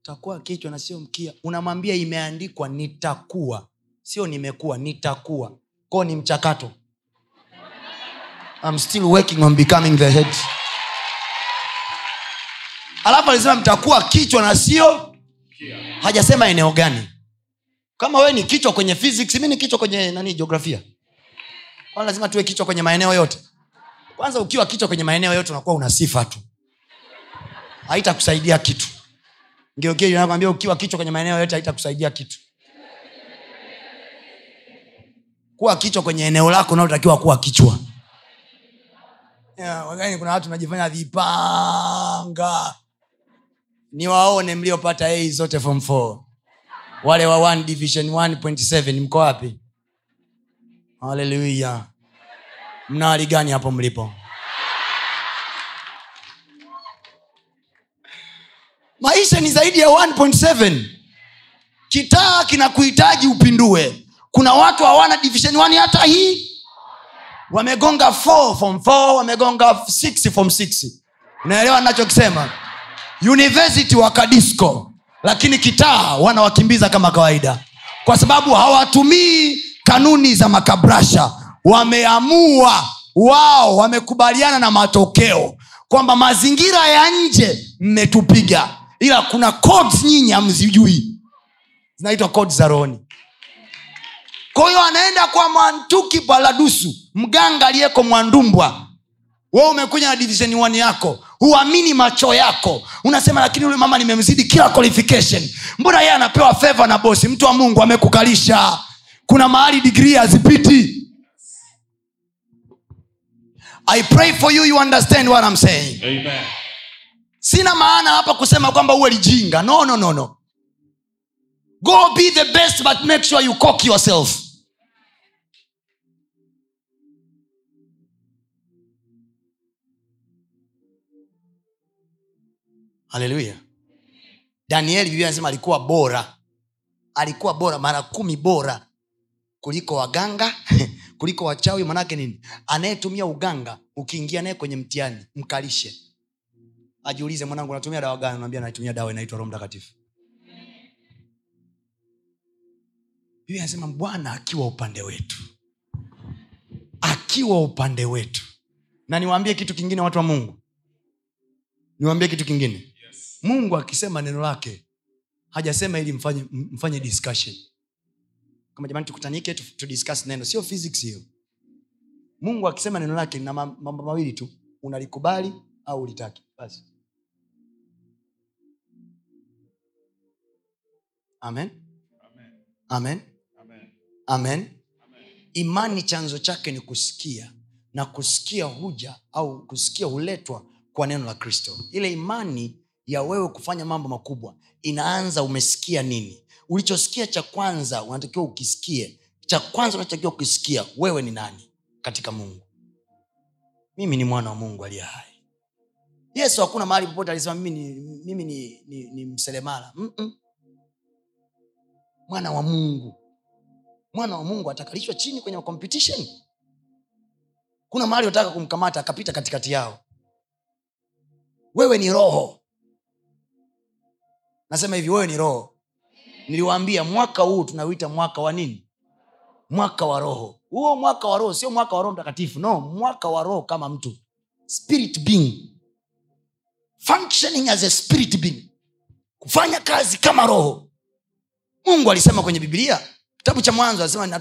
utakuwa kichwa na sio mkia. Unamwambia imeandikwa nitakuwa. Sio nimekuwa nitakuwa. Kwao ni mchakato. I'm still working on becoming the head. Alafu alisema mtakuwa kichwa na sio hajasema eneo gani kama wewe ni kichwa kwenye physics mi ni kichwa kwenye nani jiografia kwani lazima tuwe kichwa kwenye maeneo yote. Kwanza ukiwa kichwa kwenye maeneo yote unakuwa una sifa tu. Haitakusaidia kitu. Ngeukianakwambia ukiwa kichwa kwenye maeneo yote haitakusaidia kitu. Kuwa kichwa kwenye eneo lako unaotakiwa kuwa kichwa. Yeah, kuna watu najifanya vipanga. Niwaone mliopata ei zote form 4 wale wa one division 1.7 mko wapi? Haleluya mna hali gani hapo mlipo? Maisha ni zaidi ya 1.7 kitaa kinakuhitaji upindue. Kuna watu hawana division 1 hata hii. Wamegonga 4 form 4 wamegonga 6 form 6 unaelewa nachokisema university wakadisco lakini kitaa wanawakimbiza kama kawaida. Kwa sababu hawatumii kanuni za makabrasha. Wameamua wao wamekubaliana na matokeo. Kwamba mazingira ya nje mmetupiga. Ila kuna nyinyi hamzijui. Zinaitwa codes za rohoni. Kwa hiyo anaenda kwa mwantuki paladusu mganga aliyeko mwandumbwa. We umekuja na divisheni 1 yako huamini macho yako. Unasema lakini yule mama nimemzidi kila qualification. Mbona yeye anapewa feva na bosi? Mtu wa mungu amekukalisha. Kuna mahali digrii hazipiti. I pray for you you understand what I'm saying. Amen. sina maana hapa kusema kwamba uwe lijinga. No no no no. Go be the best but make sure you cock yourself haleluya danieli biblia anasema alikuwa bora. Alikuwa bora mara kumi bora kuliko waganga kuliko wachawi. Manake nini? Anayetumia uganga ukiingia naye kwenye mtihani mkalishe. Ajiulize mwanangu natumia dawa gani? Naambia natumia dawa inaitwa roho mtakatifu. Biblia anasema bwana akiwa upande wetu. Akiwa upande wetu. Na niwaambie kitu kingine watu wa mungu. Niwaambie kitu kingine mungu akisema neno lake hajasema ili mfanye, mfanye discussion. Kama jamani tukutanike tu, neno. Sio physics hiyo. Mungu akisema neno lake na mambo mawili tu unalikubali au ulitaki. Basi. Amen. Amen. Amen. amen. Imani chanzo chake ni kusikia na kusikia huja au kusikia huletwa kwa neno la kristo. Ile imani ya wewe kufanya mambo makubwa inaanza umesikia nini. Ulichosikia cha kwanza unatakiwa ukisikie cha kwanza unachotakiwa ukisikia wewe ni nani katika mungu? Mimi ni mwana wa mungu aliye hai. Yesu hakuna mahali popote alisema mimi ni, mimi ni, ni, ni mselemala. Mm-mm. mwana wa mungu. Mwana wa mungu atakalishwa chini kwenye competition. Kuna mahali wataka kumkamata akapita katikati yao. Wewe ni roho nasema hivi wewe ni roho. Niliwaambia mwaka huu tunauita mwaka wa nini? Mwaka wa roho. Huo mwaka wa roho sio mwaka wa roho mtakatifu no mwaka wa roho kama mtu. Spirit being. Functioning as a spirit being. Kufanya kazi kama roho. Mungu alisema kwenye bibilia kitabu cha mwanzo anasema na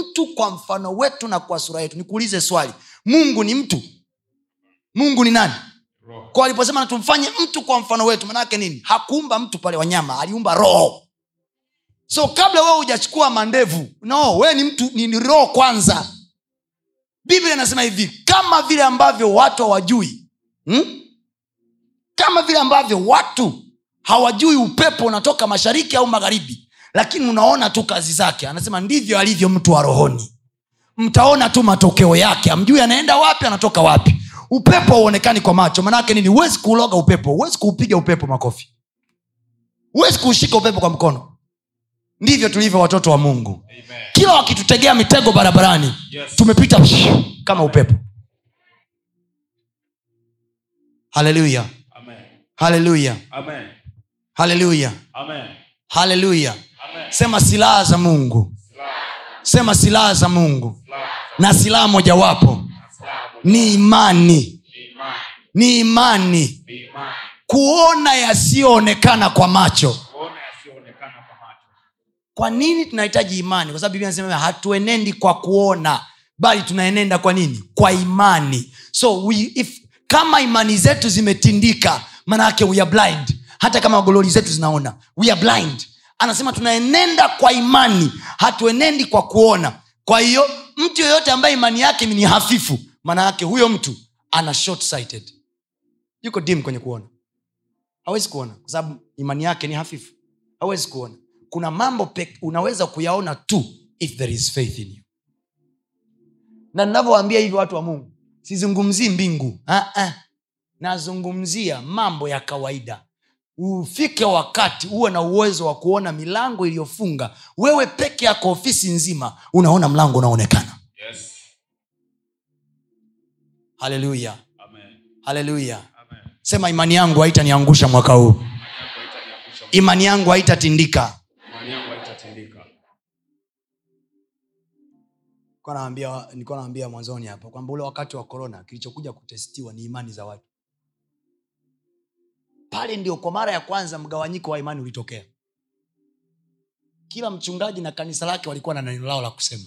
mtu kwa mfano wetu na kwa sura yetu. Nikuulize swali. Mungu ni mtu? Mungu ni nani. Kwa aliposema tumfanye mtu kwa mfano wetu manake nini? Hakuumba mtu pale wanyama aliumba roho. So kabla wewe hujachukua mandevu no wewe ni mtu ni roho kwanza. Biblia inasema hivi kama vile ambavyo watu hawajui hmm? kama vile ambavyo watu hawajui upepo unatoka mashariki au magharibi lakini unaona tu kazi zake. Anasema ndivyo alivyo mtu wa rohoni. Mtaona tu matokeo yake. Amjui anaenda wapi anatoka wapi upepo hauonekani kwa macho manake nini? Huwezi kuuloga upepo huwezi kuupiga upepo makofi. Huwezi kuushika upepo kwa mkono. Ndivyo tulivyo watoto wa mungu. Amen. kila wakitutegea mitego barabarani Yes. tumepita kama upepo. Haleluya haleluya haleluya haleluya sema silaha za mungu. Sema silaha za mungu. Na silaha mojawapo ni imani. Ni imani. ni imani. Ni imani. kuona yasiyoonekana kwa macho. Kwa nini tunahitaji imani? Kwa sababu biblia inasema hatuenendi kwa kuona bali tunaenenda kwa nini? Kwa imani. So we, if, kama imani zetu zimetindika manaake we are blind. Hata kama gololi zetu zinaona we are blind. Anasema tunaenenda kwa imani hatuenendi kwa kuona. Kwa hiyo mtu yoyote ambaye imani yake ni hafifu maana yake huyo mtu ana short sighted yuko dim kwenye kuona. Hawezi kuona kwa sababu imani yake ni hafifu. Hawezi kuona. Kuna mambo pek, unaweza kuyaona tu if there is faith in you. Na ninavyowaambia hivyo watu wa mungu sizungumzii mbingu. Ha-ha. nazungumzia mambo ya kawaida. Ufike wakati uwe na uwezo wa kuona milango iliyofunga wewe peke yako ofisi nzima unaona mlango unaonekana haleluya haleluya sema imani yangu haitaniangusha mwaka huu. Imani yangu haitatindika. Nilikuwa naambia nawambia mwanzoni hapa kwamba ule wakati wa korona kilichokuja kutestiwa ni imani za watu. Pale ndio kwa mara ya kwanza mgawanyiko wa imani ulitokea. Kila mchungaji na kanisa lake walikuwa na neno lao la kusema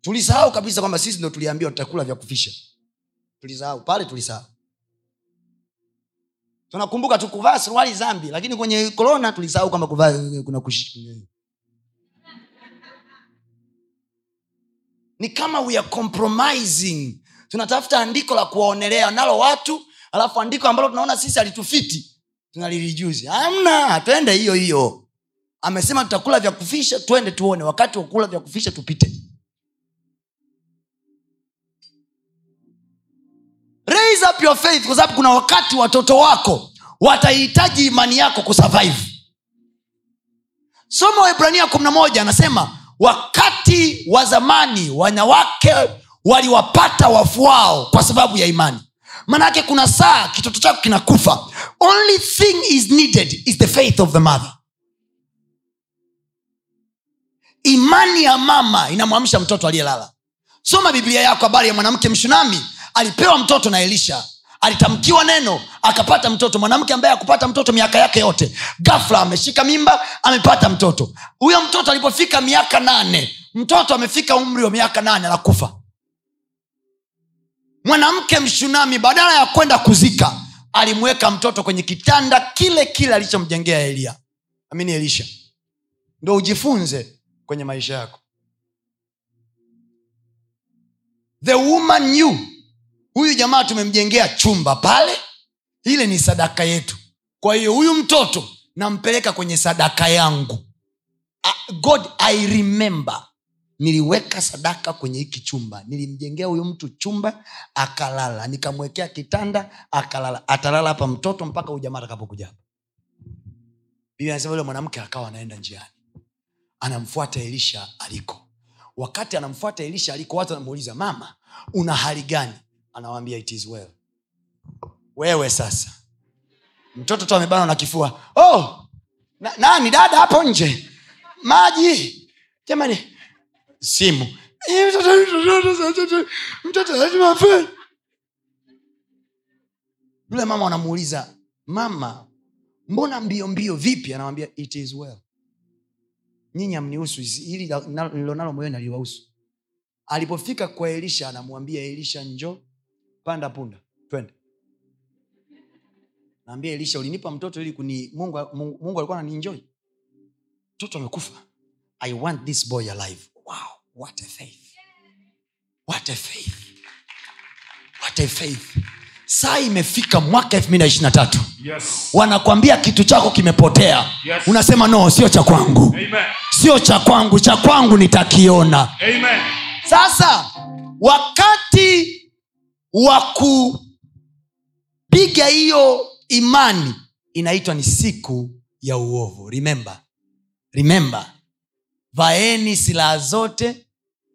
tulisahau kabisa kwamba sisi ndo tuliambiwa tutakula vya kufisha. Tulisahau. Pale tulisahau. Tunakumbuka tu kuvaa suruali zambi lakini kwenye korona tulisahau kwamba kuvaa kuna kushi ni kama we are compromising. Tunatafuta andiko la kuwaonelea nalo watu alafu andiko ambalo tunaona sisi alitufiti tunalirijuzi amna twende hiyo hiyo. Amesema tutakula vya kufisha twende tuone. Wakati wa kula vya kufisha tupite raise up your faith kwa sababu kuna wakati watoto wako watahitaji imani yako kusurvive. Soma waibrania 11 anasema wakati wa zamani wanawake waliwapata wafu wao kwa sababu ya imani. Manake kuna saa kitoto chako kinakufa. Only thing is needed is the faith of the mother. Imani ya mama inamwamsha mtoto aliyelala. Soma biblia yako habari ya mwanamke mshunami alipewa mtoto na elisha. Alitamkiwa neno akapata mtoto. Mwanamke ambaye akupata mtoto miaka yake yote gafla ameshika mimba amepata mtoto. Huyo mtoto alipofika miaka nane mtoto amefika umri wa miaka nane anakufa. Mwanamke mshunami badala ya kwenda kuzika alimweka mtoto kwenye kitanda kile kile alichomjengea elia. Amini elisha. Ndo ujifunze kwenye maisha yako. The woman knew huyu jamaa tumemjengea chumba pale ile ni sadaka yetu. Kwa hiyo huyu mtoto nampeleka kwenye sadaka yangu. God i remember. Niliweka sadaka kwenye hiki chumba. Nilimjengea huyu mtu chumba akalala. Nikamwekea kitanda akalala. Atalala hapa mtoto mpaka huyu jamaa atakapokuja hapa. Bibi anasema yule mwanamke akawa anaenda njiani. Anamfuata elisha aliko. Wakati anamfuata elisha aliko watu wanamuuliza mama una hali gani anawambia it is well. Wewe sasa. Mtoto tu amebanwa na kifua. Oh na, nani? Dada hapo nje. Maji. Jamani simu. Eh, yule mama anamuuliza mama mbona mbio mbio vipi? Anawambia it is well. Nyinyi amnihusu hili nililonalo moyoni aliwahusu alipofika kwa elisha anamwambia elisha njo panda punda twende. Naambia elisha ulinipa mtoto ili kuni mungu, mungu, mungu alikuwa ananienjoi mtoto amekufa. I want this boy alive. Wow what a faith. What a faith. What a faith. Saa imefika mwaka elfu mbili na ishiri na tatu. Yes. wanakwambia kitu chako kimepotea. Yes. unasema no sio cha kwangu. Amen. sio cha kwangu cha kwangu nitakiona. Amen. sasa wakati wa kupiga hiyo imani inaitwa ni siku ya uovu. Remember remember. Vaeni silaha zote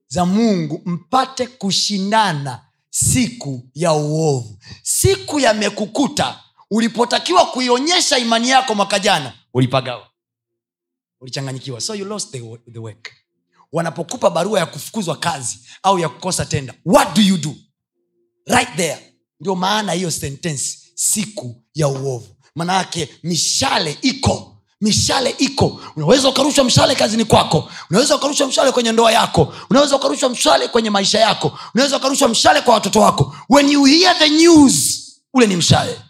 za mungu mpate kushindana siku ya uovu. Siku yamekukuta ulipotakiwa kuionyesha imani yako mwaka jana ulipagawa. Ulichanganyikiwa. So you lost the, the work. Wanapokupa barua ya kufukuzwa kazi au ya kukosa tenda what do you do right there. Ndio maana hiyo sentensi siku ya uovu. Maanayake mishale iko mishale iko. Unaweza ukarushwa mshale kazini kwako unaweza ukarushwa mshale kwenye ndoa yako unaweza ukarushwa mshale kwenye maisha yako unaweza ukarushwa mshale kwa watoto wako. When you hear the news ule ni mshale.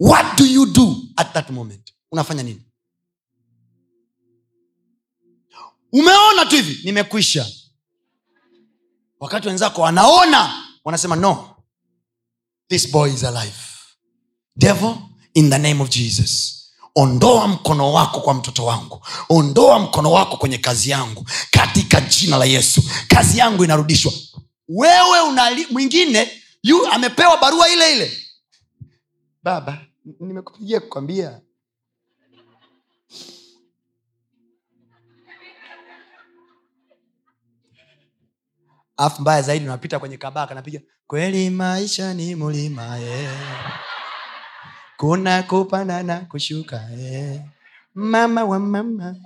What do you do at that moment? Unafanya nini? Umeona tu hivi nimekwisha. Wakati wenzako wanaona wanasema no this boy is alive. Devil in the name of jesus. Ondoa mkono wako kwa mtoto wangu. Ondoa mkono wako kwenye kazi yangu. Katika jina la yesu. Kazi yangu inarudishwa. Wewe mwingine yu amepewa barua ile ile. Baba nimekupigia kukwambia alafu mbaya zaidi unapita kwenye kabaka kanapiga kweli maisha ni mulima yeah. kuna kupanda na kushuka yeah. mama wa mama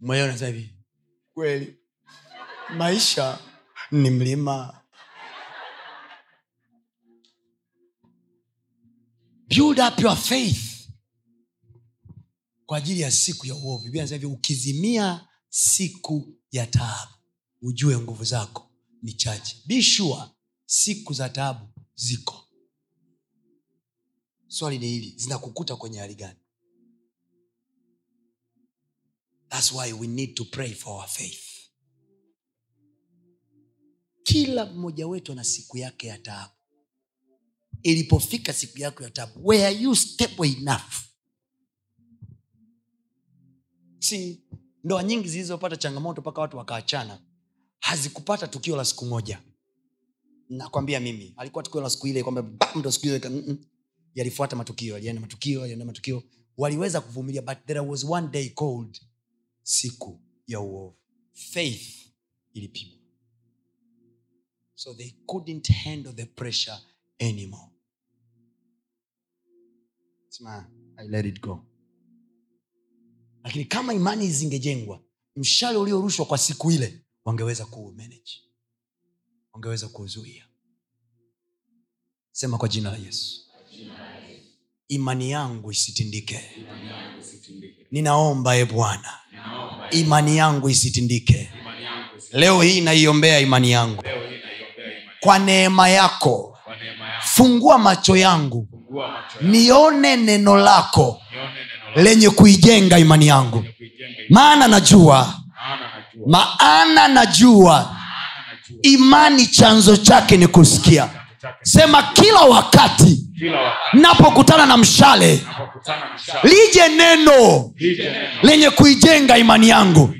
moyo kweli maisha ni mlima build up your faith kwa ajili ya siku ya uovu ukizimia siku ya taabu. Ujue nguvu zako ni chache. Bishua siku za taabu ziko. Swali ni hili zinakukuta kwenye hali gani? Thats why we need to pray for our faith. Kila mmoja wetu ana siku yake ya taabu. Ilipofika siku yako ya taabu were you stable enough. Si ndoa nyingi zilizopata changamoto mpaka watu wakaachana hazikupata tukio la siku moja. Nakwambia mimi alikuwa tukio la siku ile kwamba ndo siku ile yalifuata matukio yalienda matukio yalienda matukio. Waliweza kuvumilia but there was one day called siku ya uovu. Faith ilipimwa so they couldn't handle the pressure anymore. Sma, I let it go lakini kama imani zingejengwa mshale uliorushwa kwa siku ile wangeweza kuumanage. Wangeweza kuuzuia. Sema kwa jina la yesu. Imani yangu isitindike. Ninaomba e bwana. Imani yangu isitindike. Leo hii naiombea imani yangu. Kwa neema yako fungua macho yangu nione neno lako lenye kuijenga imani yangu. Maana najua maana najua. imani chanzo chake ni kusikia. Sema kila wakati napokutana na mshale lije neno lenye kuijenga imani yangu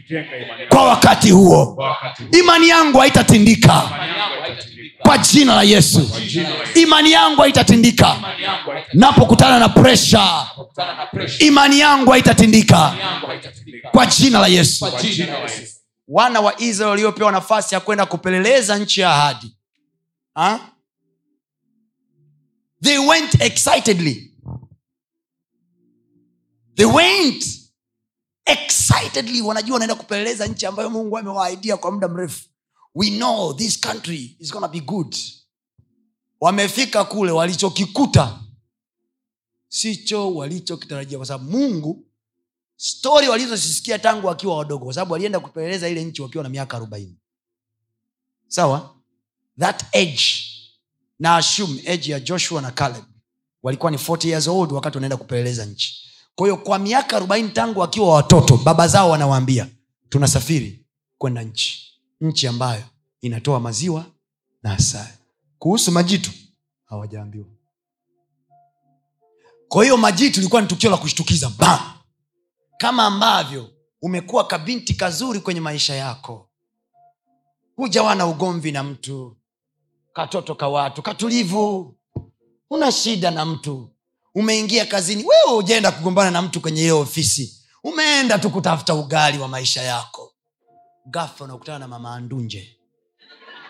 kwa wakati huo. Imani yangu haitatindika kwa jina la yesu. Imani yangu haitatindika. Napokutana na presha imani yangu haitatindika. Kwa jina la yesu. Wana wa israel waliopewa nafasi ya kwenda kupeleleza nchi ya ahadi. Ha? they went excitedly. They went excitedly. Wanajua wanaenda kupeleleza nchi ambayo mungu amewaahidia kwa muda mrefu we know this country is gonna be good. Wamefika kule walichokikuta sicho walichokitarajia kwa sababu mungu stori walizozisikia tangu wakiwa wadogo kwa sababu walienda kupeleleza ile nchi wakiwa na miaka arobaini. Sawa? That age na assume age ya joshua na caleb walikuwa ni 40 years old wakati wanaenda kupeleleza nchi. Kwa hiyo kwa miaka arobaini tangu wakiwa watoto baba zao wanawaambia tunasafiri kwenda nchi nchi ambayo inatoa maziwa na asali. Kuhusu majitu hawajaambiwa. Kwa hiyo majitu ilikuwa ni tukio la kushtukiza bam! Kama ambavyo umekuwa kabinti kazuri kwenye maisha yako. Hujawa na ugomvi na mtu. Katoto ka watu katulivu. Una shida na mtu. Umeingia kazini wewe ujaenda kugombana na mtu kwenye hiyo ofisi. Umeenda tu kutafuta ugali wa maisha yako gafa unakutana na mama andunje.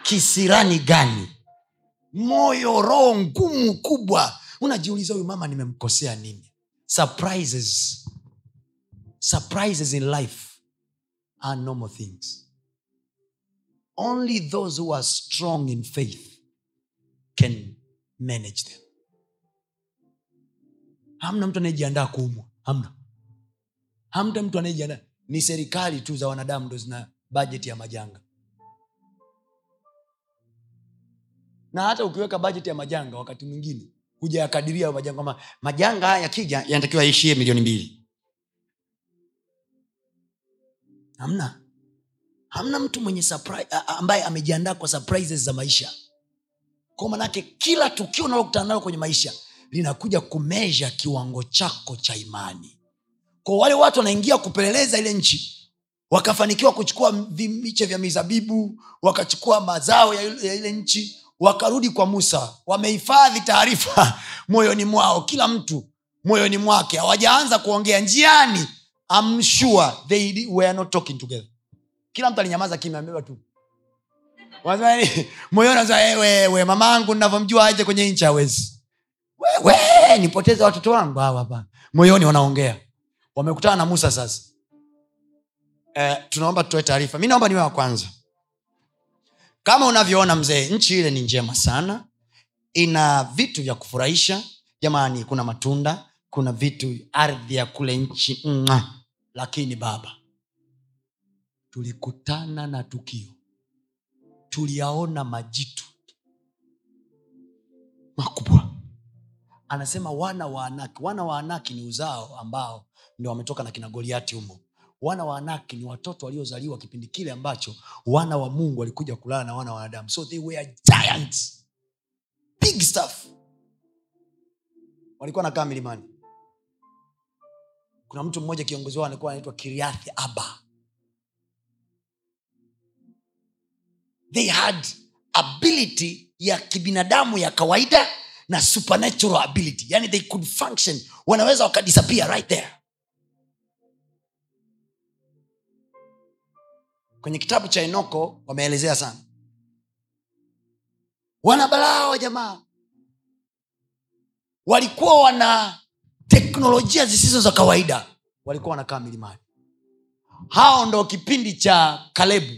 Kisirani gani? Moyo roho ngumu kubwa. Unajiuliza huyu mama nimemkosea nini? Surprises. Surprises in life are normal things. Only those who are strong in faith can manage them. Hamna mtu anayejiandaa kuumwa. Hamna. Hamna mtu anayejiandaa. Ni serikali tu za wanadamu ndo zina bajeti ya majanga. Na hata ukiweka bajeti ya majanga wakati mwingine hujayakadiria majanga kwamba majanga haya yakija yanatakiwa yaishie milioni mbili. Hamna. Hamna mtu mwenye ambaye amejiandaa kwa surprises za maisha. Kwa manake kila tukio unalokutana nalo kwenye maisha linakuja kumesha kiwango chako cha imani. Kwa wale watu wanaingia kupeleleza ile nchi wakafanikiwa kuchukua vi- miche vya mizabibu wakachukua mazao ya ile- nchi wakarudi kwa musa. Wamehifadhi taarifa moyoni mwao kila mtu moyoni mwake. Hawajaanza kuongea. Njiani sure they were not talking together. Kila mtu alinyamaza kimya tu. Moyoni "Eh, wewe mamangu navyomjua aje kwenye nchi awezi nipoteze watoto wangu. Hawa hapa. Moyoni wanaongea. Wamekutana na musa sasa eh, tunaomba tutoe taarifa. Mi naomba niwe wa kwanza. Kama unavyoona mzee nchi ile ni njema sana. Ina vitu vya kufurahisha. Jamani kuna matunda kuna vitu ardhi ya kule nchi mwa. lakini baba tulikutana na tukio. Tuliyaona majitu makubwa. Anasema wana wa anaki. Wana wa anaki ni uzao ambao ndio wametoka na kina goliati humo wana wa anaki ni watoto waliozaliwa kipindi kile ambacho wana wa mungu walikuja kulala na wana wa so they were giants. Big stuff. Walikuwa nakaa milimani. Kuna mtu mmoja kiongozi wao alikuwa anaitwa kiriathi aba they had ability ya kibinadamu ya kawaida na supernatural ability. Yani they could function. Wanaweza wakadisappear right there kwenye kitabu cha enoko wameelezea sana. Wanabalaa wa jamaa. Walikuwa wana teknolojia zisizo za kawaida. Walikuwa wanakaa milimani. Hao ndo kipindi cha kalebu.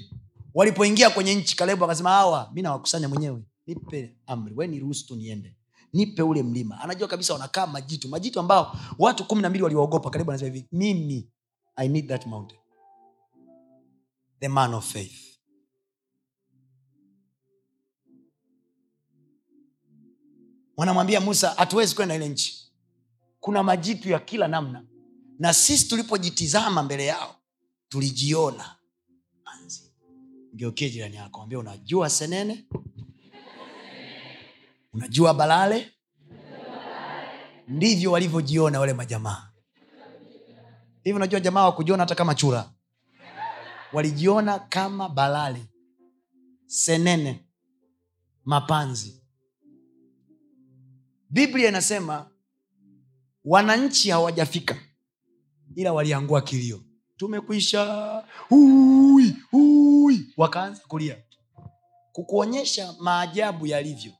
Walipoingia kwenye nchi kalebu akasema hawa mi nawakusanya mwenyewe. Nipe amri. We niruhusu tu niende. Nipe ule mlima. Anajua kabisa wanakaa majitu. Majitu ambao watu kumi na mbili waliwaogopa kalebu anasema hivi mimi i need that mountain the man of faith. Wanamwambia musa hatuwezi kwenda ile nchi. Kuna majitu ya kila namna. Na sisi tulipojitizama mbele yao tulijiona. Manzi ngeukie jirani yako ambia unajua senene? Unajua balale? Ndivyo walivyojiona wale majamaa. Hivi unajua jamaa wakujiona hata kama chura walijiona kama balali senene mapanzi. Biblia inasema wananchi hawajafika ila waliangua kilio. Tumekwisha. Ui, ui. wakaanza kulia. Kukuonyesha maajabu yalivyo.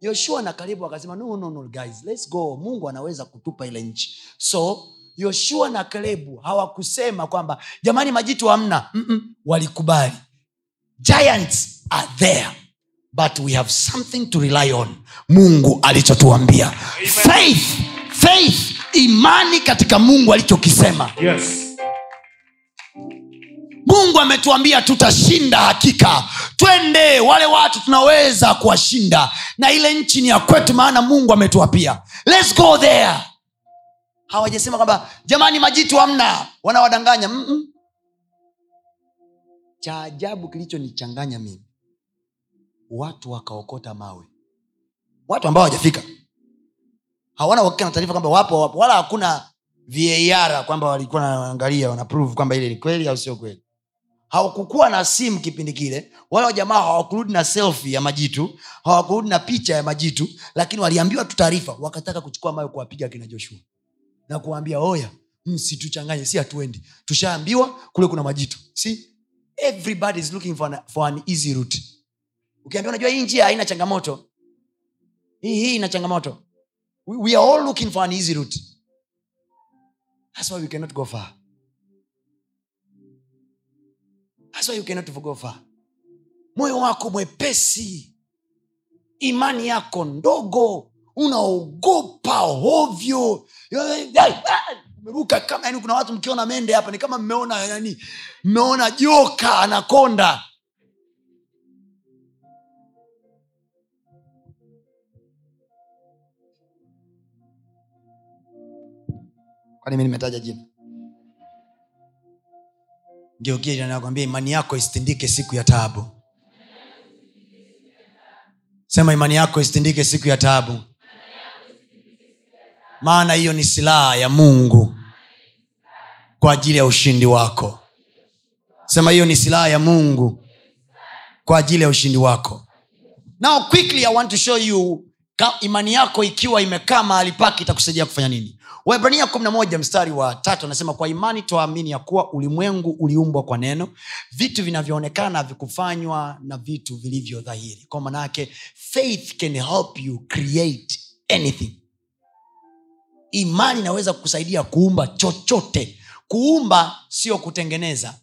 Yoshua na karibu wakasema no, no, no, guys, let's go. Mungu anaweza kutupa ile nchi. So yoshua na kalebu hawakusema kwamba jamani majitu hamna. Walikubali. Giants are there but we have something to rely on. Mungu alichotuambia. Faith faith imani katika mungu alichokisema. Yes. mungu ametuambia tutashinda hakika. Twende wale watu tunaweza kuwashinda. Na ile nchi ni ya kwetu maana mungu ametuapia. Let's go there hawajasema kwamba jamani majitu hamna. Wanawadanganya Mm-mm. cha ajabu kilichonichanganya mimi watu wakaokota mawe. Watu ambao hawajafika. Hawana uhakika na taarifa kwamba wapo wapo wala hakuna var kwamba walikuwa wanaangalia wanaprove kwamba ile ni kweli au sio kweli. Hawakukuwa na simu kipindi kile wala wajamaa hawakurudi na selfi ya majitu hawakurudi na picha ya majitu lakini waliambiwa tu taarifa wakataka kuchukua mayo kuwapiga kina joshua na kuwaambia oya msituchanganye si hatuendi. Tushaambiwa kule kuna majitu si everybody is looking for an, for an easy route. Ukiambia unajua hii njia haina changamoto. Hii hii ina changamoto. We, we are all looking for an easy route. That's why we cannot go far. That's why you cannot go far. Moyo wako mwepesi. Imani yako ndogo. Unaogopa hovyo umeruka kama yani kuna watu mkiona mende hapa ni kama mmeona yani mmeona joka anakonda. Kwani mi nimetaja jina? Ngeukia nakwambia imani yako isitindike siku ya taabu. Sema imani yako isitindike siku ya taabu maana hiyo ni silaha ya mungu kwa ajili ya ushindi wako. Sema hiyo ni silaha ya mungu kwa ajili ya ushindi wako. Now quickly i want to show you imani yako ikiwa imekaa mahali pake itakusaidia kufanya nini. Waibrania 11 mstari wa tatu anasema kwa imani twaamini ya kuwa ulimwengu uliumbwa kwa neno vitu vinavyoonekana vikufanywa na vitu vilivyo dhahiri. Kwa manaake faith can help you create anything imani inaweza kukusaidia kuumba chochote. Kuumba sio kutengeneza.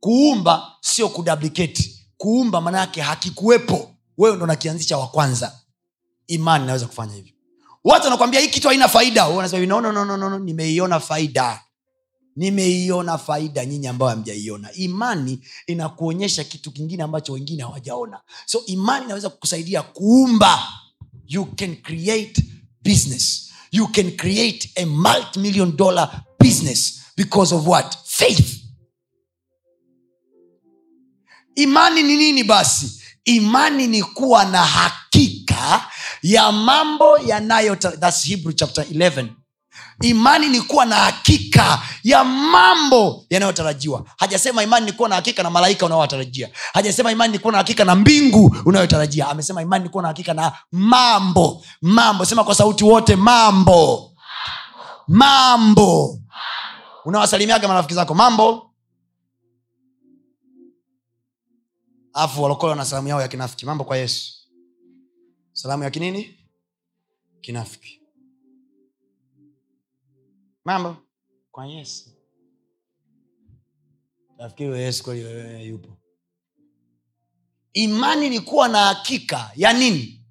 Kuumba sio kuduplicate. Kuumba manake hakikuwepo. Wewe ndo nakianzisha wa kwanza. Imani inaweza kufanya hivyo. Watu wanakwambia hii kitu haina faida. No, no, no, no, no, no. nimeiona faida. Nimeiona faida nyinyi ambayo hamjaiona. Imani inakuonyesha kitu kingine ambacho wengine hawajaona. So imani inaweza kukusaidia kuumba. You can create business you can create a multi-million dollar business because of what? Faith. Imani ni nini basi? Imani ni kuwa na hakika ya mambo yanayo thats hebrew chapter 11 imani ni kuwa na hakika ya mambo yanayotarajiwa. Hajasema imani ni kuwa na hakika na malaika unaowatarajia. Hajasema imani ni kuwa na hakika na mbingu unayotarajia. Amesema imani ni kuwa na hakika na mambo. Mambo. Sema kwa sauti wote mambo. Mambo. Unawasalimiaga marafiki zako? Mambo. Alafu walokole wana salamu yao ya kinafiki. Mambo kwa yesu. Salamu ya kinini? Kinafiki mambo? Kwa yesu. Nafikiri yesu kweli wewe yupo. Imani ni kuwa na hakika ya nini?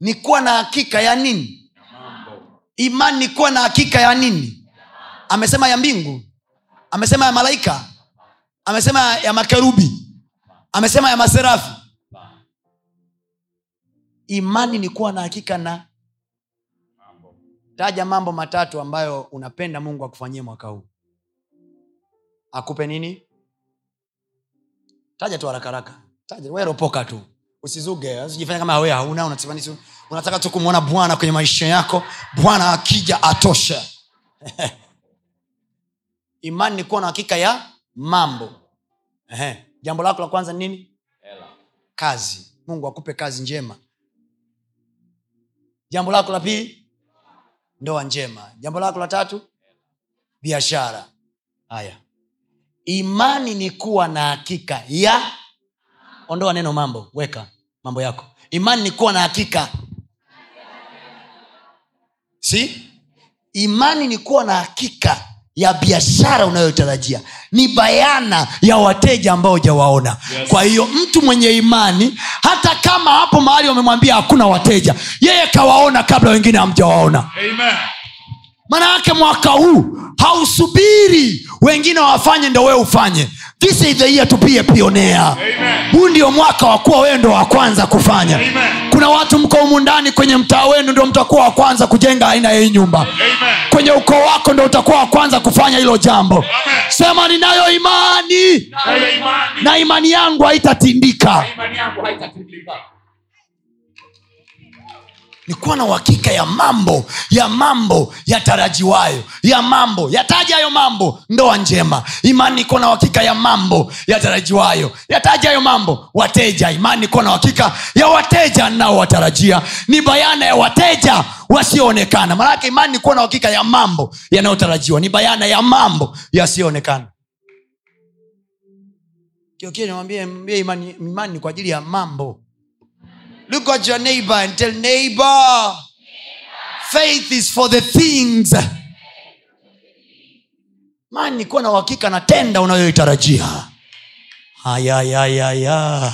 Ni kuwa na hakika ya nini? Imani ni kuwa na hakika ya nini? Amesema ya mbingu. Amesema ya malaika. Amesema ya makerubi. Amesema ya maserafi. Imani ni kuwa na hakika na taja mambo matatu ambayo unapenda mungu akufanyie mwaka huu. Akupe nini? Taja tu harakaraka haraka. Taja we tu. Usizuge usijifanya kama we hauna unataka tu kumwona bwana kwenye maisha yako. Bwana akija atosha imani ni kuwa na hakika ya mambo. Ehe. jambo lako la kwanza nini? Nini kazi. Mungu akupe kazi njema. Jambo lako la pili ndoa njema. Jambo lako la tatu? Biashara. Haya. Imani ni kuwa na hakika ya ondoa neno mambo. Weka mambo yako. Imani ni kuwa na hakika. Si? Imani ni kuwa na hakika ya biashara unayotarajia ni bayana ya wateja ambao hujawaona Yes. kwa hiyo mtu mwenye imani hata kama hapo mahali wamemwambia hakuna wateja yeye kawaona kabla wengine hamjawaona Amen. maana yake mwaka huu hausubiri wengine wafanye ndo wewe ufanye this is the year to be a pioneer Amen. huu ndio mwaka wa kuwa wewe ndo wa kwanza kufanya Amen. kuna watu mko humu ndani kwenye mtaa wenu ndo mtakuwa wa kwanza kujenga aina ya hii nyumba Amen. kwenye ukoo wako ndo utakuwa wa kwanza kufanya hilo jambo Amen. sema ninayo imani Nayo imani. na imani yangu haitatindika Imani yangu haitatindika. Ni kuwa na uhakika ya mambo ya mambo yatarajiwayo ya mambo yataja hayo mambo ndoa njema. Imani iko na uhakika ya mambo yatarajiwayo. Yataja hayo mambo wateja. Imani iko na uhakika ya wateja naowatarajia ni bayana ya wateja wasioonekana. Maanake imani ikuwa na uhakika ya mambo yanayotarajiwa. Ni bayana ya mambo yasiyoonekana. Imani, imani kwa ajili ya mambo Look at your neighbor and tell neighbor, faith is for the things. Man, nikuwa na uhakika na tenda unayoitarajia. Ayayayaya.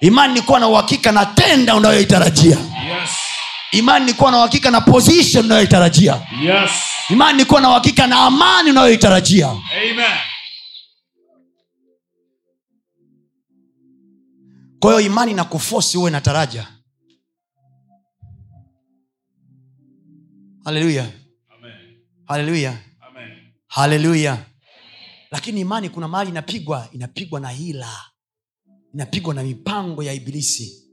Imani nikuwa na uhakika na tenda unayoitarajia. Yes. Imani nikuwa na uhakika na position unayoitarajia. Yes. Imani nikuwa na uhakika na amani unayoitarajia. Amen. Kwa hiyo imani na kufosi uwe na taraja. Haleluya Amen. haleluya haleluya lakini imani kuna mahali inapigwa inapigwa na hila. Inapigwa na mipango ya ibilisi.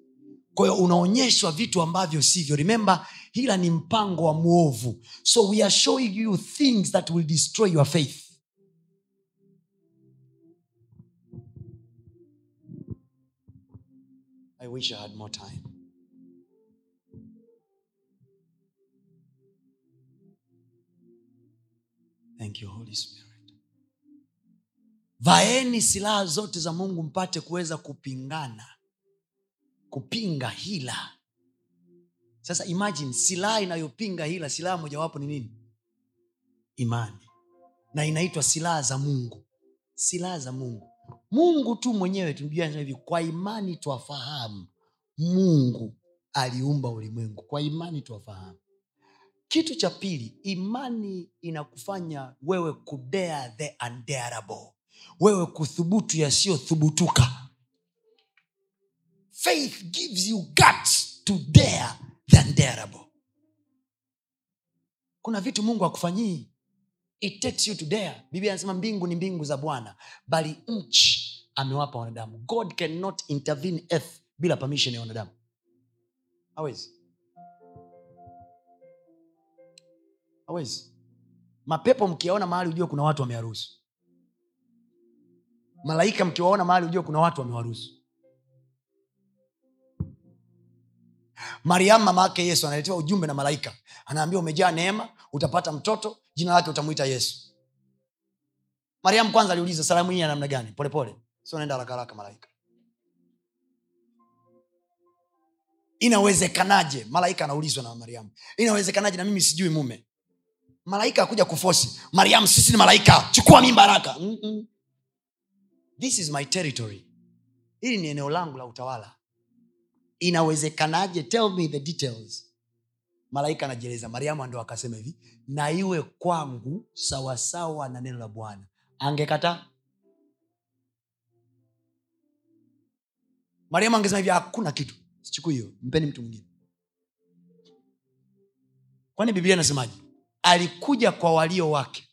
Kwa hiyo unaonyeshwa vitu ambavyo sivyo. Remember hila ni mpango wa mwovu. So we are showing you things that will destroy your faith wish i had more time. Thank you holy spirit. Vaeni silaha zote za mungu mpate kuweza kupingana kupinga hila. Sasa imagine silaha inayopinga hila silaha mojawapo ni nini? Imani. Na inaitwa silaha za mungu. Silaha za mungu mungu tu mwenyewe tumjua hivi kwa imani twafahamu mungu aliumba ulimwengu. Kwa imani twafahamu. Kitu cha pili imani inakufanya wewe kudea the undearable wewe kuthubutu yasiyothubutuka. Faith gives you guts to dare the undearable kuna vitu mungu akufanyii it takes you to there. Biblia anasema mbingu ni mbingu za bwana bali nchi amewapa wanadamu. God cannot intervene earth bila permission ya wanadamu. Hawezi. Hawezi. Mapepo mkiaona mahali ujue kuna watu wameharusu malaika mkiwaona mahali ujue kuna watu wamewaruhusu mariamu mama yake yesu analetewa ujumbe na malaika. Anaambia umejaa neema utapata mtoto jina lake utamwita yesu. Mariamu kwanza aliuliza salamu hii ya namna gani? Polepole sio naenda haraka haraka malaika. Inawezekanaje? Malaika anaulizwa na mariamu. Inawezekanaje na mimi sijui mume? Malaika akuja kufosi. Mariamu sisi ni malaika. Chukua mimba haraka. This is my territory. Hili ni eneo langu la utawala. Inawezekanaje? Tell me the details. Malaika anajieleza. Mariamu ndo akasema hivi na iwe kwangu sawasawa na neno la bwana. Angekataa mariamu angesema hivi hakuna kitu. Sichukui hiyo mpeni mtu mwingine. Kwani biblia inasemaje? Alikuja kwa walio wake.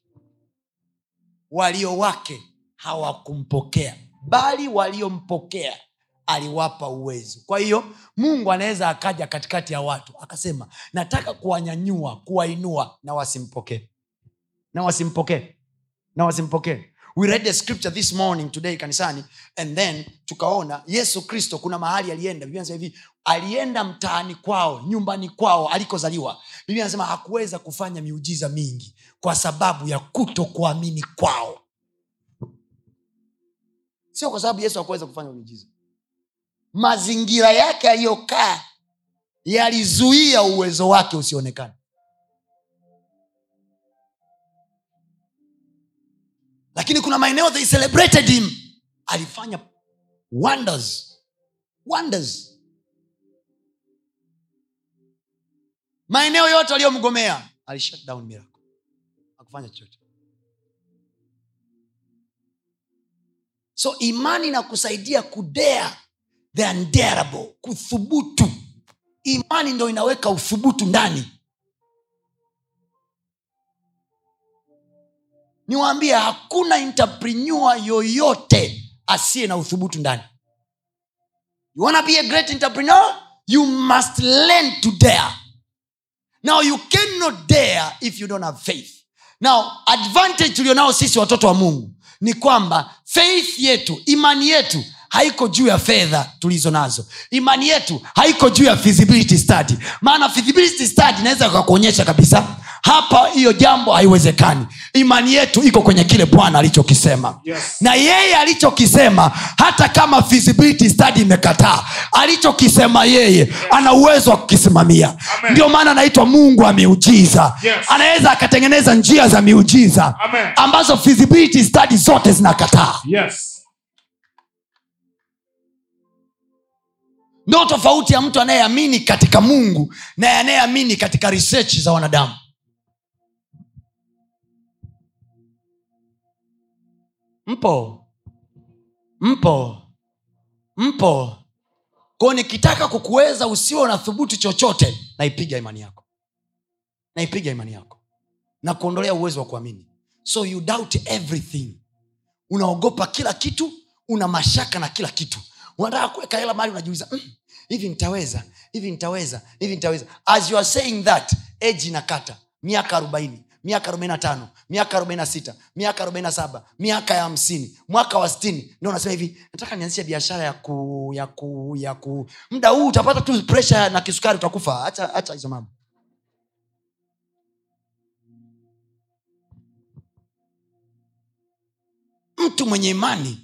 Walio wake hawakumpokea bali waliompokea aliwapa uwezo. Kwa hiyo mungu anaweza akaja katikati ya watu akasema nataka kuwanyanyua kuwainua na wasimpokee. Na wasimpokee. Na wasimpokee. We read the scripture this morning today kanisani and then tukaona yesu kristo kuna mahali alienda. Biblia hivi alienda mtaani kwao nyumbani kwao alikozaliwa. Biblia anasema hakuweza kufanya miujiza mingi kwa sababu ya kuto kuamini kwao. Sio kwa sababu yesu hakuweza kufanya miujiza mazingira yake aliyokaa yalizuia uwezo wake usionekane. Lakini kuna maeneo they celebrated him. Alifanya wonders. Wonders. Maeneo yote aliyomgomea ali down miracle. Hakufanya chochote. So imani inakusaidia kudea kuthubutu. Imani ndo inaweka uthubutu ndani. Niwaambie hakuna entrepreneur yoyote asiye na uthubutu ndani. You wanna be a great entrepreneur? You must learn to dare. Now you cannot dare if you don't have faith. Now advantage tulionao sisi watoto wa mungu ni kwamba faith yetu imani yetu haiko juu ya fedha tulizo nazo imani yetu haiko juu ya feasibility study maana feasibility study inaweza kakuonyesha kabisa hapa hiyo jambo haiwezekani imani yetu iko kwenye kile bwana alichokisema Yes. na yeye alichokisema hata kama feasibility study imekataa alichokisema yeye ana uwezo wa kukisimamia ndio maana anaitwa mungu wa miujiza Yes. anaweza akatengeneza njia za miujiza Amen. ambazo feasibility study zote zinakataa Yes. Ndo tofauti ya mtu anayeamini katika mungu na anayeamini katika research za wanadamu. Mpo? Mpo? Mpo? Kwao nikitaka kukuweza usiwe na thubutu chochote naipiga imani yako. Naipiga imani yako. Na kuondolea uwezo wa kuamini. So you doubt everything. Unaogopa kila kitu una mashaka na kila kitu unataka kuweka hela mali unajiuliza mm, hivi nitaweza hivi nitaweza hivi nitaweza. As you are saying that age inakata. Miaka arobaini miaka arobaini na tano miaka arobaini na sita miaka arobaini na saba miaka ya hamsini mwaka wa stini ndo unasema hivi nataka nianzishe biashara ya ku ya ku ya ku muda huu utapata tu presha na kisukari utakufa. Hacha hacha hizo mambo. Mtu mwenye imani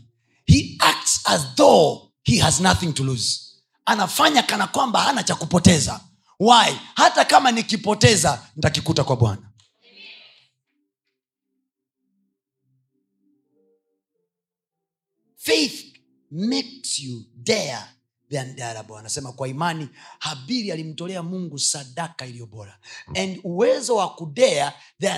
he acts as though he has nothing to lose. Anafanya kana kwamba hana cha kupoteza. Why? Hata kama nikipoteza nitakikuta kwa bwana. Faith makes you dare anasema kwa imani habiri alimtolea mungu sadaka iliyo bora. And uwezo wa kudea the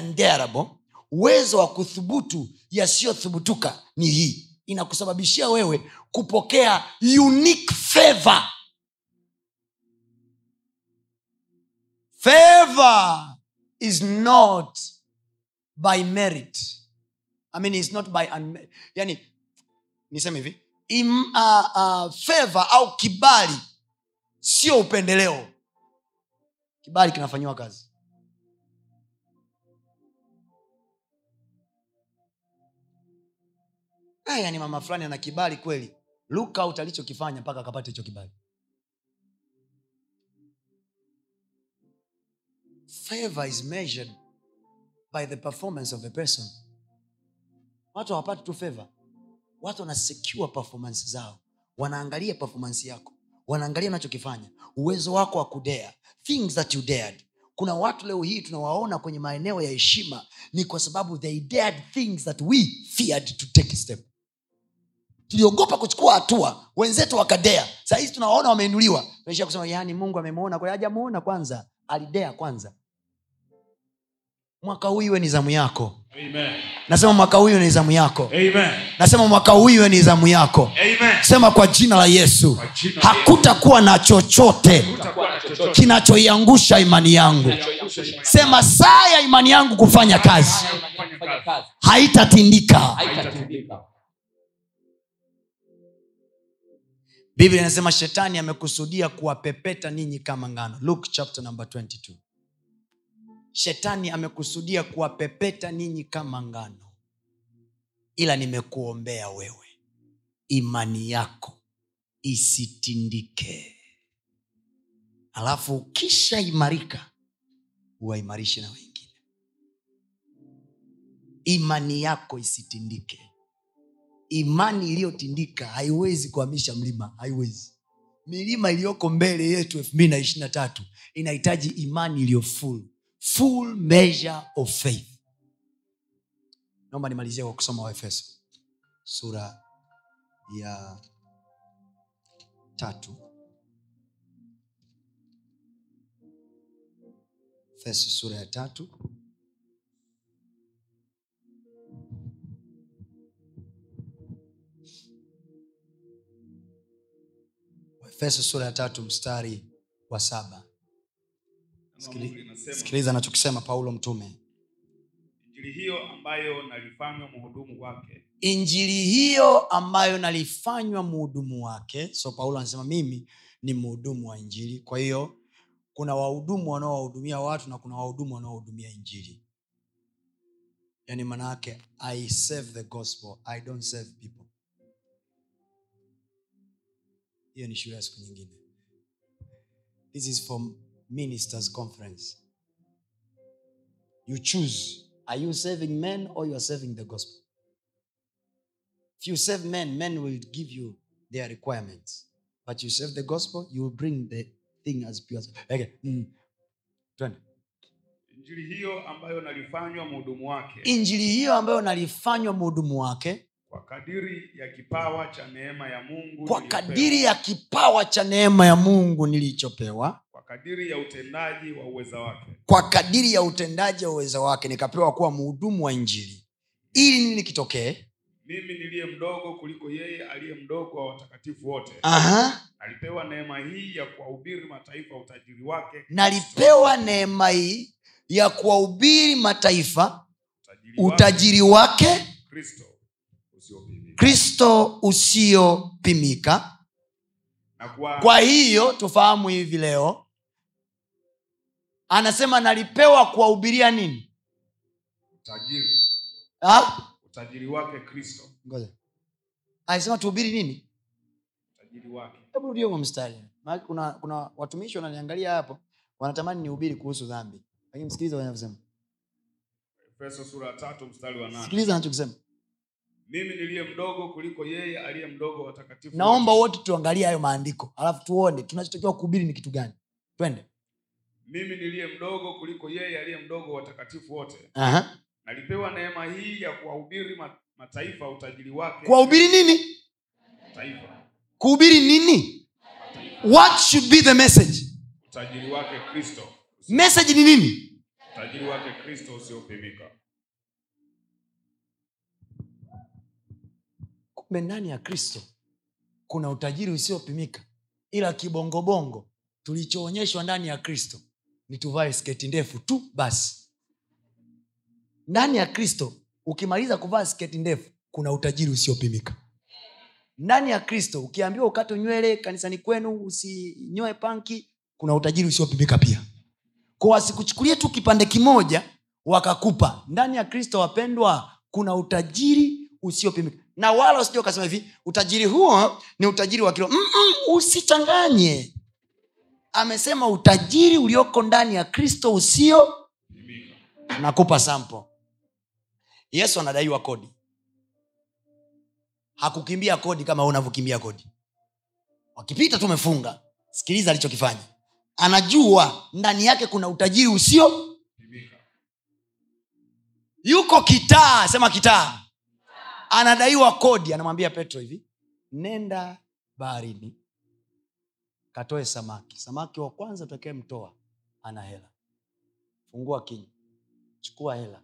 uwezo wa kuthubutu yasiyothubutuka ni hii inakusababishia wewe kupokea unique favor. Favor is not by merit. I mean is not by yani niseme hivi. Im, uh, uh, favor au kibali sio upendeleo. Kibali kinafanyiwa kazi Yani mama fulani ana kibali kweli. Look out alichokifanya mpaka akapata hicho kibali. Favor is measured by the performance of a person. Watu hawapati tu favor. Watu wanasecure performance zao. Wanaangalia performance yako. Wanaangalia unachokifanya. Uwezo wako wa kudea things that you dared. Kuna watu leo hii tunawaona kwenye maeneo ya heshima ni kwa sababu they dared things that we feared to take a step tuliogopa kuchukua hatua. Wenzetu wakadea sahizi tunawaona wameinuliwa. Tunaishia kusema yani mungu amemwona kwa hajamuona kwanza alidea kwanza. Mwaka huu iwe ni zamu yako. Amen. nasema mwaka huu iwe ni zamu yako. Amen. nasema mwaka huu iwe ni zamu yako. Amen. sema kwa jina la yesu. Hakutakuwa na chochote kinachoiangusha imani yangu. Sema saa ya imani yangu kufanya kazi. Haitatindika. Haitatindika. Biblia inasema shetani amekusudia kuwapepeta ninyi kama ngano. Luke chapter number 22 shetani amekusudia kuwapepeta ninyi kama ngano. Ila nimekuombea wewe imani yako isitindike. Alafu ukishaimarika uwaimarishe na wengine. Imani yako isitindike imani iliyotindika haiwezi kuhamisha mlima haiwezi. Milima iliyoko mbele yetu elfu mbili na ishiri na tatu inahitaji imani iliyo full. Full measure of faith. Naomba nimalizie kwa kusoma waefeso sura ya tatu. Efeso sura ya tatu efeso sura ya tatu mstari wa saba. Sikiliza anachokisema paulo mtume. Injili hiyo ambayo nalifanywa mhudumu wake. Injili hiyo ambayo nalifanywa mhudumu wake. So paulo anasema mimi ni mhudumu wa injili. Kwa hiyo kuna wahudumu wanaowahudumia watu na kuna wahudumu wanaohudumia injili. Yaani manaake i save the gospel i don't save people hiyo ni shule ya siku nyingine this is for ministers conference you choose are you serving men or you are serving the gospel if you serve men men will give you their requirements but you serve the gospel you will bring the thing as pure okay. mm. Twende. injili hiyo ambayo nalifanywa mhudumu wake injili hiyo ambayo nalifanywa mhudumu wake kwa kadiri ya kipawa cha neema ya mungu kwa kadiri ya kipawa cha neema ya mungu nilichopewa. Kwa kadiri ya utendaji wa uweza wake. Kwa kadiri ya utendaji wa uwezo wake nikapewa kuwa mhudumu wa injili. Ili nini kitokee? Mimi niliye mdogo kuliko yeye aliye mdogo wa watakatifu wote. Aha. nalipewa neema hii ya kuwahubiri mataifa utajiri wake. Nalipewa neema hii ya kuwahubiri mataifa utajiri wake. Kristo kristo usiopimika. Kwa, kwa hiyo tufahamu hivi leo anasema nalipewa kuwahubiria nini? Utajiri. Ha? utajiri wake kristo. Ngoja. Tuhubiri nini? Utajiri wake. Hebu rudia huo mstari. Kuna kuna watumishi wananiangalia hapo wanatamani nihubiri kuhusu dhambi. Lakini msikiliza sikiliza anachokisema mimi niliye mdogo kuliko yeye aliye mdogo wa watakatifu. Naomba wote. tuangalie hayo maandiko alafu tuone tunachotakiwa kuhubiri ni kitu gani. Twende. Mimi niliye mdogo kuliko yeye aliye mdogo wa watakatifu wote. Aha. nalipewa neema hii ya kuwahubiri mataifa utajiri wake. Kuwahubiri nini? Taifa kuhubiri nini? What should be the message? Utajiri wake kristo. Message ni nini? Utajiri wake kristo usiopimika kumbe ndani ya kristo kuna utajiri usiopimika ila kibongobongo tulichoonyeshwa ndani ya kristo ni tuvae sketi ndefu tu basi. Ndani ya kristo ukimaliza kuvaa sketi ndefu kuna utajiri usiopimika. Ndani ya kristo ukiambiwa ukate nywele kanisani kwenu usinyoe panki kuna utajiri usiopimika pia. Kwa wasikuchukulie tu kipande kimoja wakakupa. Ndani ya kristo wapendwa kuna utajiri usiopimika na wala usija ukasema hivi utajiri huo ni utajiri wa kilo. Mm-mm, usichanganye. Amesema utajiri ulioko ndani ya kristo usio nakupa sampo yesu anadaiwa kodi. Hakukimbia kodi kama unavyokimbia kodi. Wakipita tumefunga. Sikiliza alichokifanya. Anajua ndani yake kuna utajiri usio. Yuko kitaa sema kitaa anadaiwa kodi anamwambia petro hivi nenda baharini katoe samaki. Samaki wa kwanza utakayemtoa ana hela. Fungua kinywa chukua hela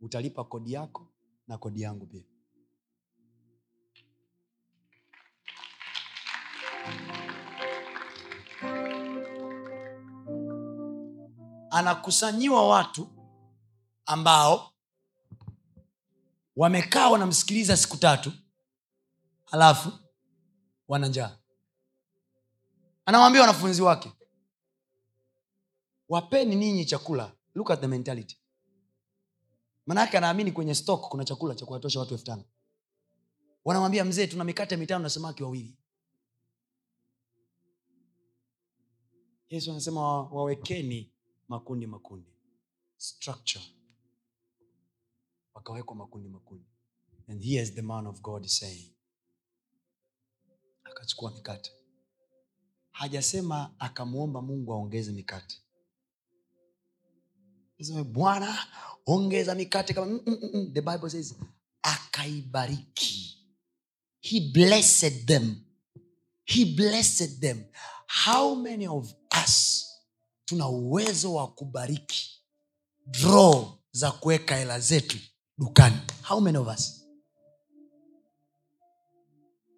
utalipa kodi yako na kodi yangu pia. Anakusanyiwa watu ambao wamekaa wanamsikiliza siku tatu halafu wana njaa. Anawambia wanafunzi wake wapeni ninyi chakula. Look at the mentality. Manake anaamini kwenye stock kuna chakula cha kuwatosha watu elfu tano. Wanamwambia mzee tuna mikate mitano na samaki wawili. Yesu anasema wawekeni makundi makundi. Structure wakawekwa makundi makundi. And here is the man of god saying akachukua mikate. Hajasema akamwomba mungu aongeze mikate. Bwana ongeza mikate kama mm, mm, mm. the bible says akaibariki. He blessed them. He blessed them. How many of us tuna uwezo wa kubariki draw za kuweka hela zetu dukani. How many of us?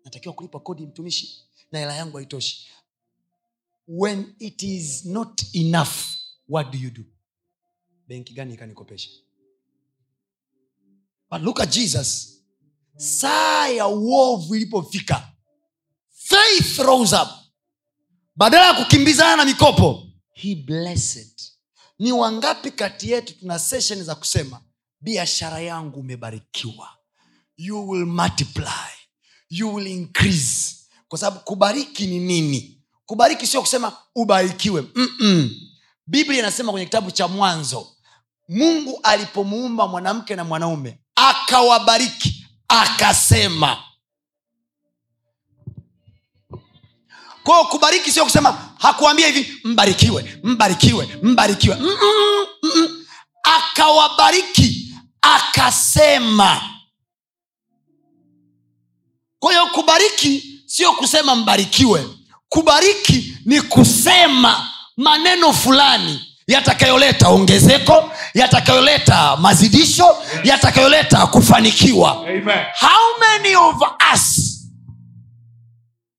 Natakiwa kulipa kodi mtumishi na hela yangu haitoshi. When it is not enough what do you do? Benki gani ikanikopesha? But look at jesus. Saa ya uovu ilipofika faith rose up. Badala ya kukimbizana na mikopo he blessed. Ni wangapi kati yetu tuna seshen za kusema biashara yangu umebarikiwa. You will multiply. You will increase. Kwa sababu kubariki ni nini? Kubariki sio kusema ubarikiwe. Mm-mm. biblia inasema kwenye kitabu cha mwanzo mungu alipomuumba mwanamke na mwanaume akawabariki akasema. Kwao kubariki sio kusema hakuambia hivi mbarikiwe mbarikiwe mbarikiwe. Mm-mm, mm-mm. akawabariki akasema. Kwa hiyo kubariki sio kusema mbarikiwe. Kubariki ni kusema maneno fulani yatakayoleta ongezeko yatakayoleta mazidisho yatakayoleta kufanikiwa. Amen. how many of us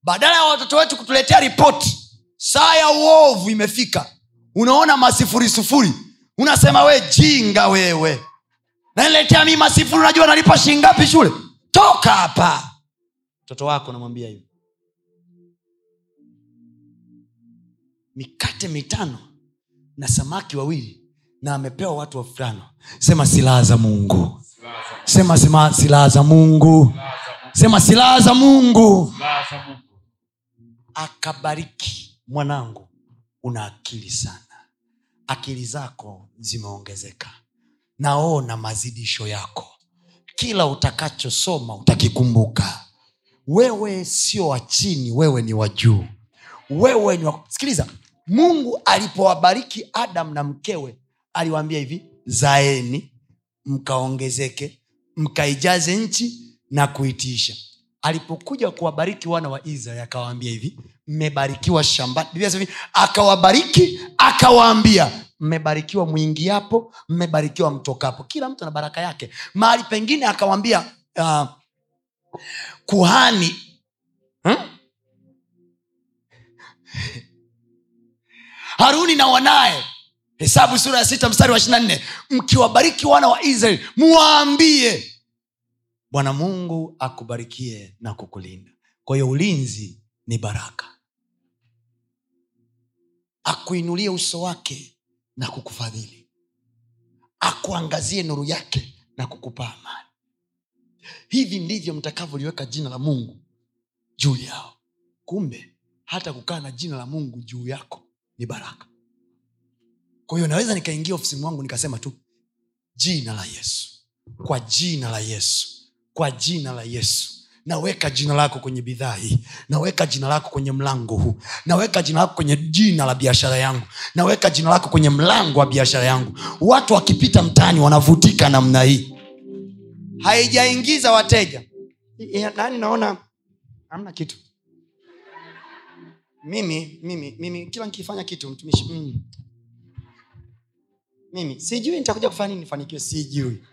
badala ya watoto wetu kutuletea ripoti saa ya uovu imefika. Unaona masifurisufuri unasema we jinga wewe naniletea mi masifuri unajua nalipa shingapi shule? Toka hapa. Mtoto wako namwambia hivi. Mikate mitano na samaki wawili na amepewa watu watano sema silaha za mungu. Sema sema silaha za mungu. Sema silaha za mungu. Akabariki mwanangu una akili sana. Akili zako zimeongezeka naona mazidisho yako. Kila utakachosoma utakikumbuka. Wewe sio wa chini wewe ni wa juu. Wewe ni wa... sikiliza mungu alipowabariki adam na mkewe aliwaambia hivi zaeni mkaongezeke mkaijaze nchi na kuitiisha alipokuja kuwabariki wana wa israeli akawaambia hivi mmebarikiwa shambani. Akawabariki akawaambia mmebarikiwa mwingiapo mmebarikiwa mtokapo. Kila mtu ana baraka yake. Mahali pengine akawambia uh, kuhani. Hmm? haruni na wanaye. Hesabu sura ya sita mstari wa ishiri nne. Mkiwabariki wana wa israeli muwaambie bwana mungu akubarikie na kukulinda. Kwa hiyo ulinzi ni baraka. Akuinulie uso wake na kukufadhili. Akuangazie nuru yake na kukupa amani. Hivi ndivyo mtakavyoliweka jina la mungu juu yao. Kumbe hata kukaa na jina la mungu juu yako ni baraka. Kwa hiyo naweza nikaingia ofisini mwangu nikasema tu jina la yesu. Kwa jina la yesu. Kwa jina la yesu naweka jina lako kwenye bidhaa hii. Naweka jina lako kwenye mlango huu. Naweka jina lako kwenye jina la biashara yangu. Naweka jina lako kwenye mlango wa biashara yangu. Watu wakipita mtaani wanavutika namna hii. Haijaingiza wateja. Nani naona hamna kitu. Mimi mimi mimi kila nikifanya kitu mtumishi mimi, mimi sijui nitakuja kufanya nini nifanikiwe sijui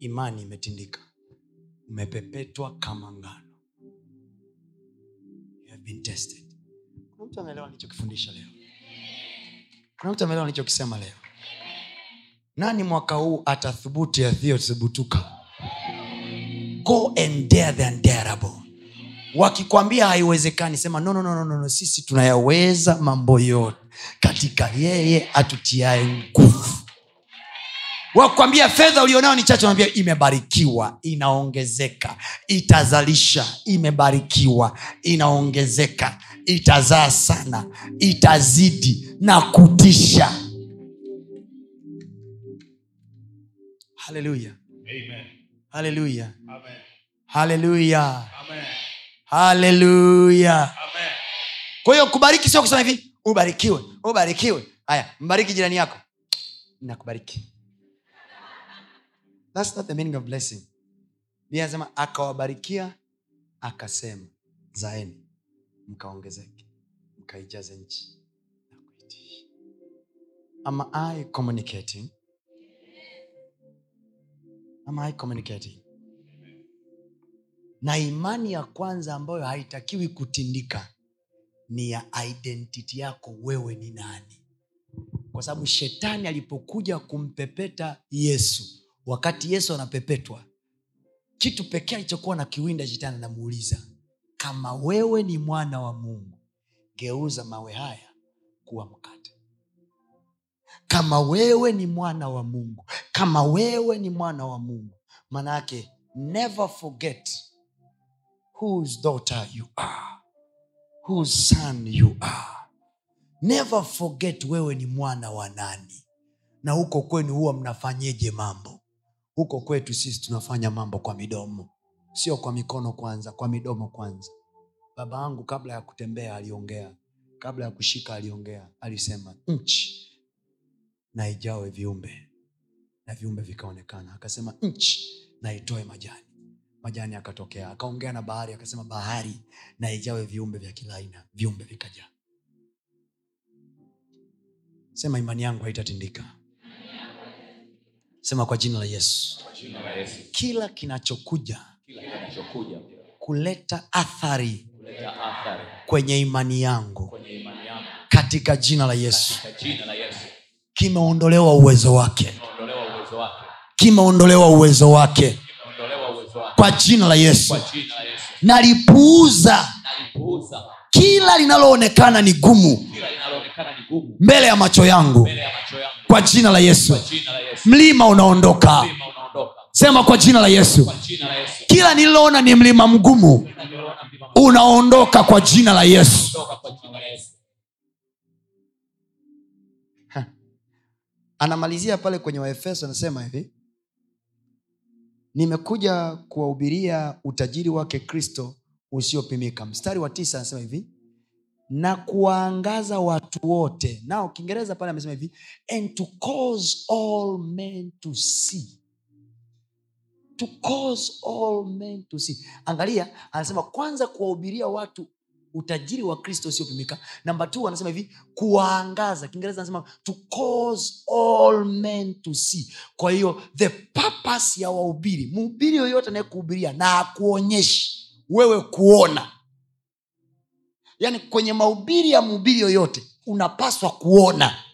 imani imetindika. Umepepetwa kama ngano. You have been tested. kuna mtu ameelewa nilichokifundisha leo? Kuna mtu ameelewa nilichokisema leo? Nani mwaka huu atathubuti yasiyothubutuka wakikwambia haiwezekani sema no, no, no, no, no. sisi tunayaweza mambo yote katika yeye atutiae nguvu wakwambia fedha ulionao ni chache wambia imebarikiwa inaongezeka itazalisha imebarikiwa inaongezeka itazaa sana itazidi na kutisha. Haleluya haleluya haleluya haleluya kwa hiyo kubariki sio kusema hivi ubarikiwe ubarikiwe. Haya mbariki jirani yako. Nakubariki That's not the meaning of blessing. Biblia anasema akawabarikia akasema zaeni mkaongezeke mkaijaze nchi na kuitisha. Am i communicating? Am i communicating? Na imani ya kwanza ambayo haitakiwi kutindika ni ya identity yako wewe ni nani? Kwa sababu shetani alipokuja kumpepeta yesu wakati yesu anapepetwa kitu pekee alichokuwa na kiwinda shetani anamuuliza kama wewe ni mwana wa mungu geuza mawe haya kuwa mkate. Kama wewe ni mwana wa mungu kama wewe ni mwana wa mungu maana never forget whose daughter you are whose son you are. Never forget wewe ni mwana wa nani na huko kwenu huwa mnafanyeje mambo huko kwetu sisi tunafanya mambo kwa midomo. Sio kwa mikono kwanza kwa midomo kwanza. Baba yangu kabla ya kutembea aliongea. Kabla ya kushika aliongea. Alisema nchi na ijawe viumbe na viumbe vikaonekana. Akasema nchi na itoe majani. Majani akatokea akaongea na bahari akasema bahari na ijawe viumbe vya kila aina. Viumbe vikajaa sema imani yangu haitatindika sema kwa jina la yesu. Jina la Yesu. kila kinachokuja kinachokuja kuleta athari kuleta athari kwenye imani yangu. kwenye imani yangu. Katika jina la yesu. Kimeondolewa uwezo wake. Kimeondolewa uwezo wake. Kwa jina la yesu. Nalipuuza kila linaloonekana ni gumu. Mbele ya macho yangu. Kwa jina la yesu. Mlima unaondoka. Sema kwa jina la yesu. Kila nililoona ni mlima mgumu. Unaondoka kwa jina la yesu. Unaondoka kwa jina la Yesu. anamalizia pale kwenye waefeso anasema hivi. Nimekuja kuwahubiria utajiri wake kristo usiopimika. Mstari wa tisa anasema hivi na kuwaangaza watu wote. Nao kiingereza pale amesema hivi and to cause all men to see. To cause all men to see. Angalia anasema kwanza kuwahubiria watu utajiri wa kristo usiopimika. Namba t anasema hivi kuwaangaza. Kiingereza anasema to cause all men to see. Kwa hiyo the purpose ya wahubiri mhubiri yoyote anayekuhubiria na akuonyeshi wewe kuona. Yaani kwenye mahubiri ya mhubiri yoyote unapaswa kuona.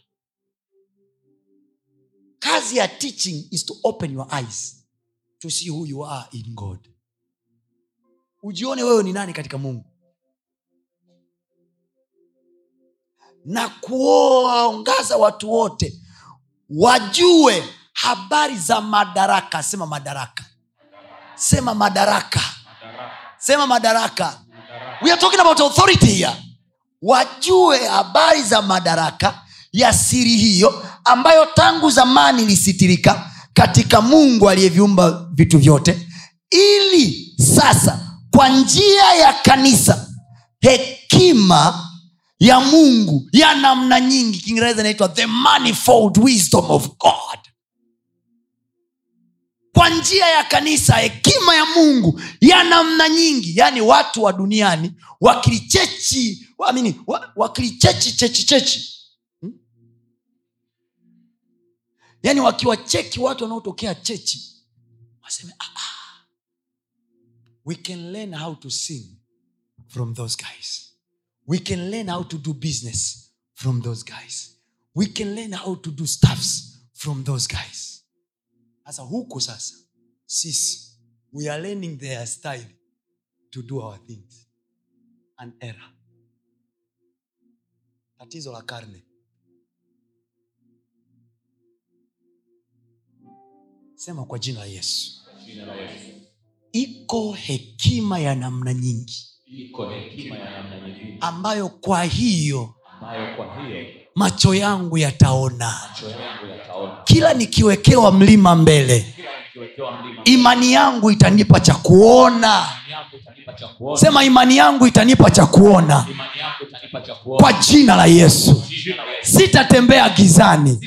Kazi ya teaching is to open your eyes to see who you are in god. Ujione wewe ni nani katika mungu. Na kuwaongaza watu wote wajue habari za madaraka. Sema madaraka. Sema madaraka sema madaraka. We are talking about authority here. Wajue habari za madaraka ya siri hiyo ambayo tangu zamani ilisitirika katika mungu aliyeviumba vitu vyote. Ili sasa kwa njia ya kanisa hekima ya mungu ya namna nyingi. Kiingereza inaitwa the manifold wisdom of god kwa njia ya kanisa hekima ya mungu ya namna nyingi yaani watu wa duniani wakilichechi amini wa- wakilichechi chechi chechi Hmm? yaani wakiwacheki watu wanaotokea chechi waseme ah, ah. we can learn how to sing from those guys we can learn how to do business from those guys we can learn how to do stuffs from those guys sasa huku sasa sisi we are learning their style to do our things. An era tatizo la karne. Sema kwa jina la yesu. Jina la Yesu. iko hekima ya namna nyingi. Iko hekima ya namna nyingine ambayo kwa hiyo ambayo kwa hiyo macho yangu yataona. Kila nikiwekewa mlima mbele imani yangu itanipa cha kuona. Imani yangu itanipa cha kuona. Sema imani yangu itanipa cha kuona. Kwa jina la yesu. Sitatembea gizani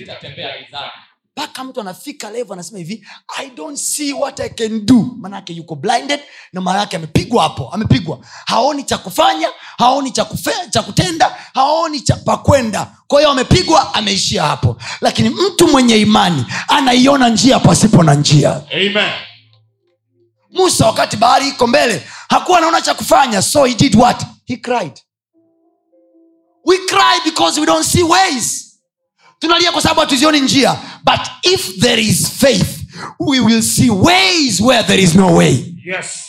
mpaka mtu anafika levo anasema hivi i don't see what i can do. Maanake yuko blinded na mara yake amepigwa hapo amepigwa. Haoni cha kufanya haoni cha, kufe, cha kutenda haoni cha pakwenda kwa hiyo amepigwa ameishia hapo. Lakini mtu mwenye imani anaiona njia pasipo na njia. Amen. musa wakati bahari iko mbele hakuwa anaona cha kufanya so he did what? He cried. We cry because we don't see ways tunalia kwa sababu hatuzioni njia but if there is faith we will see ways where there is no way Yes.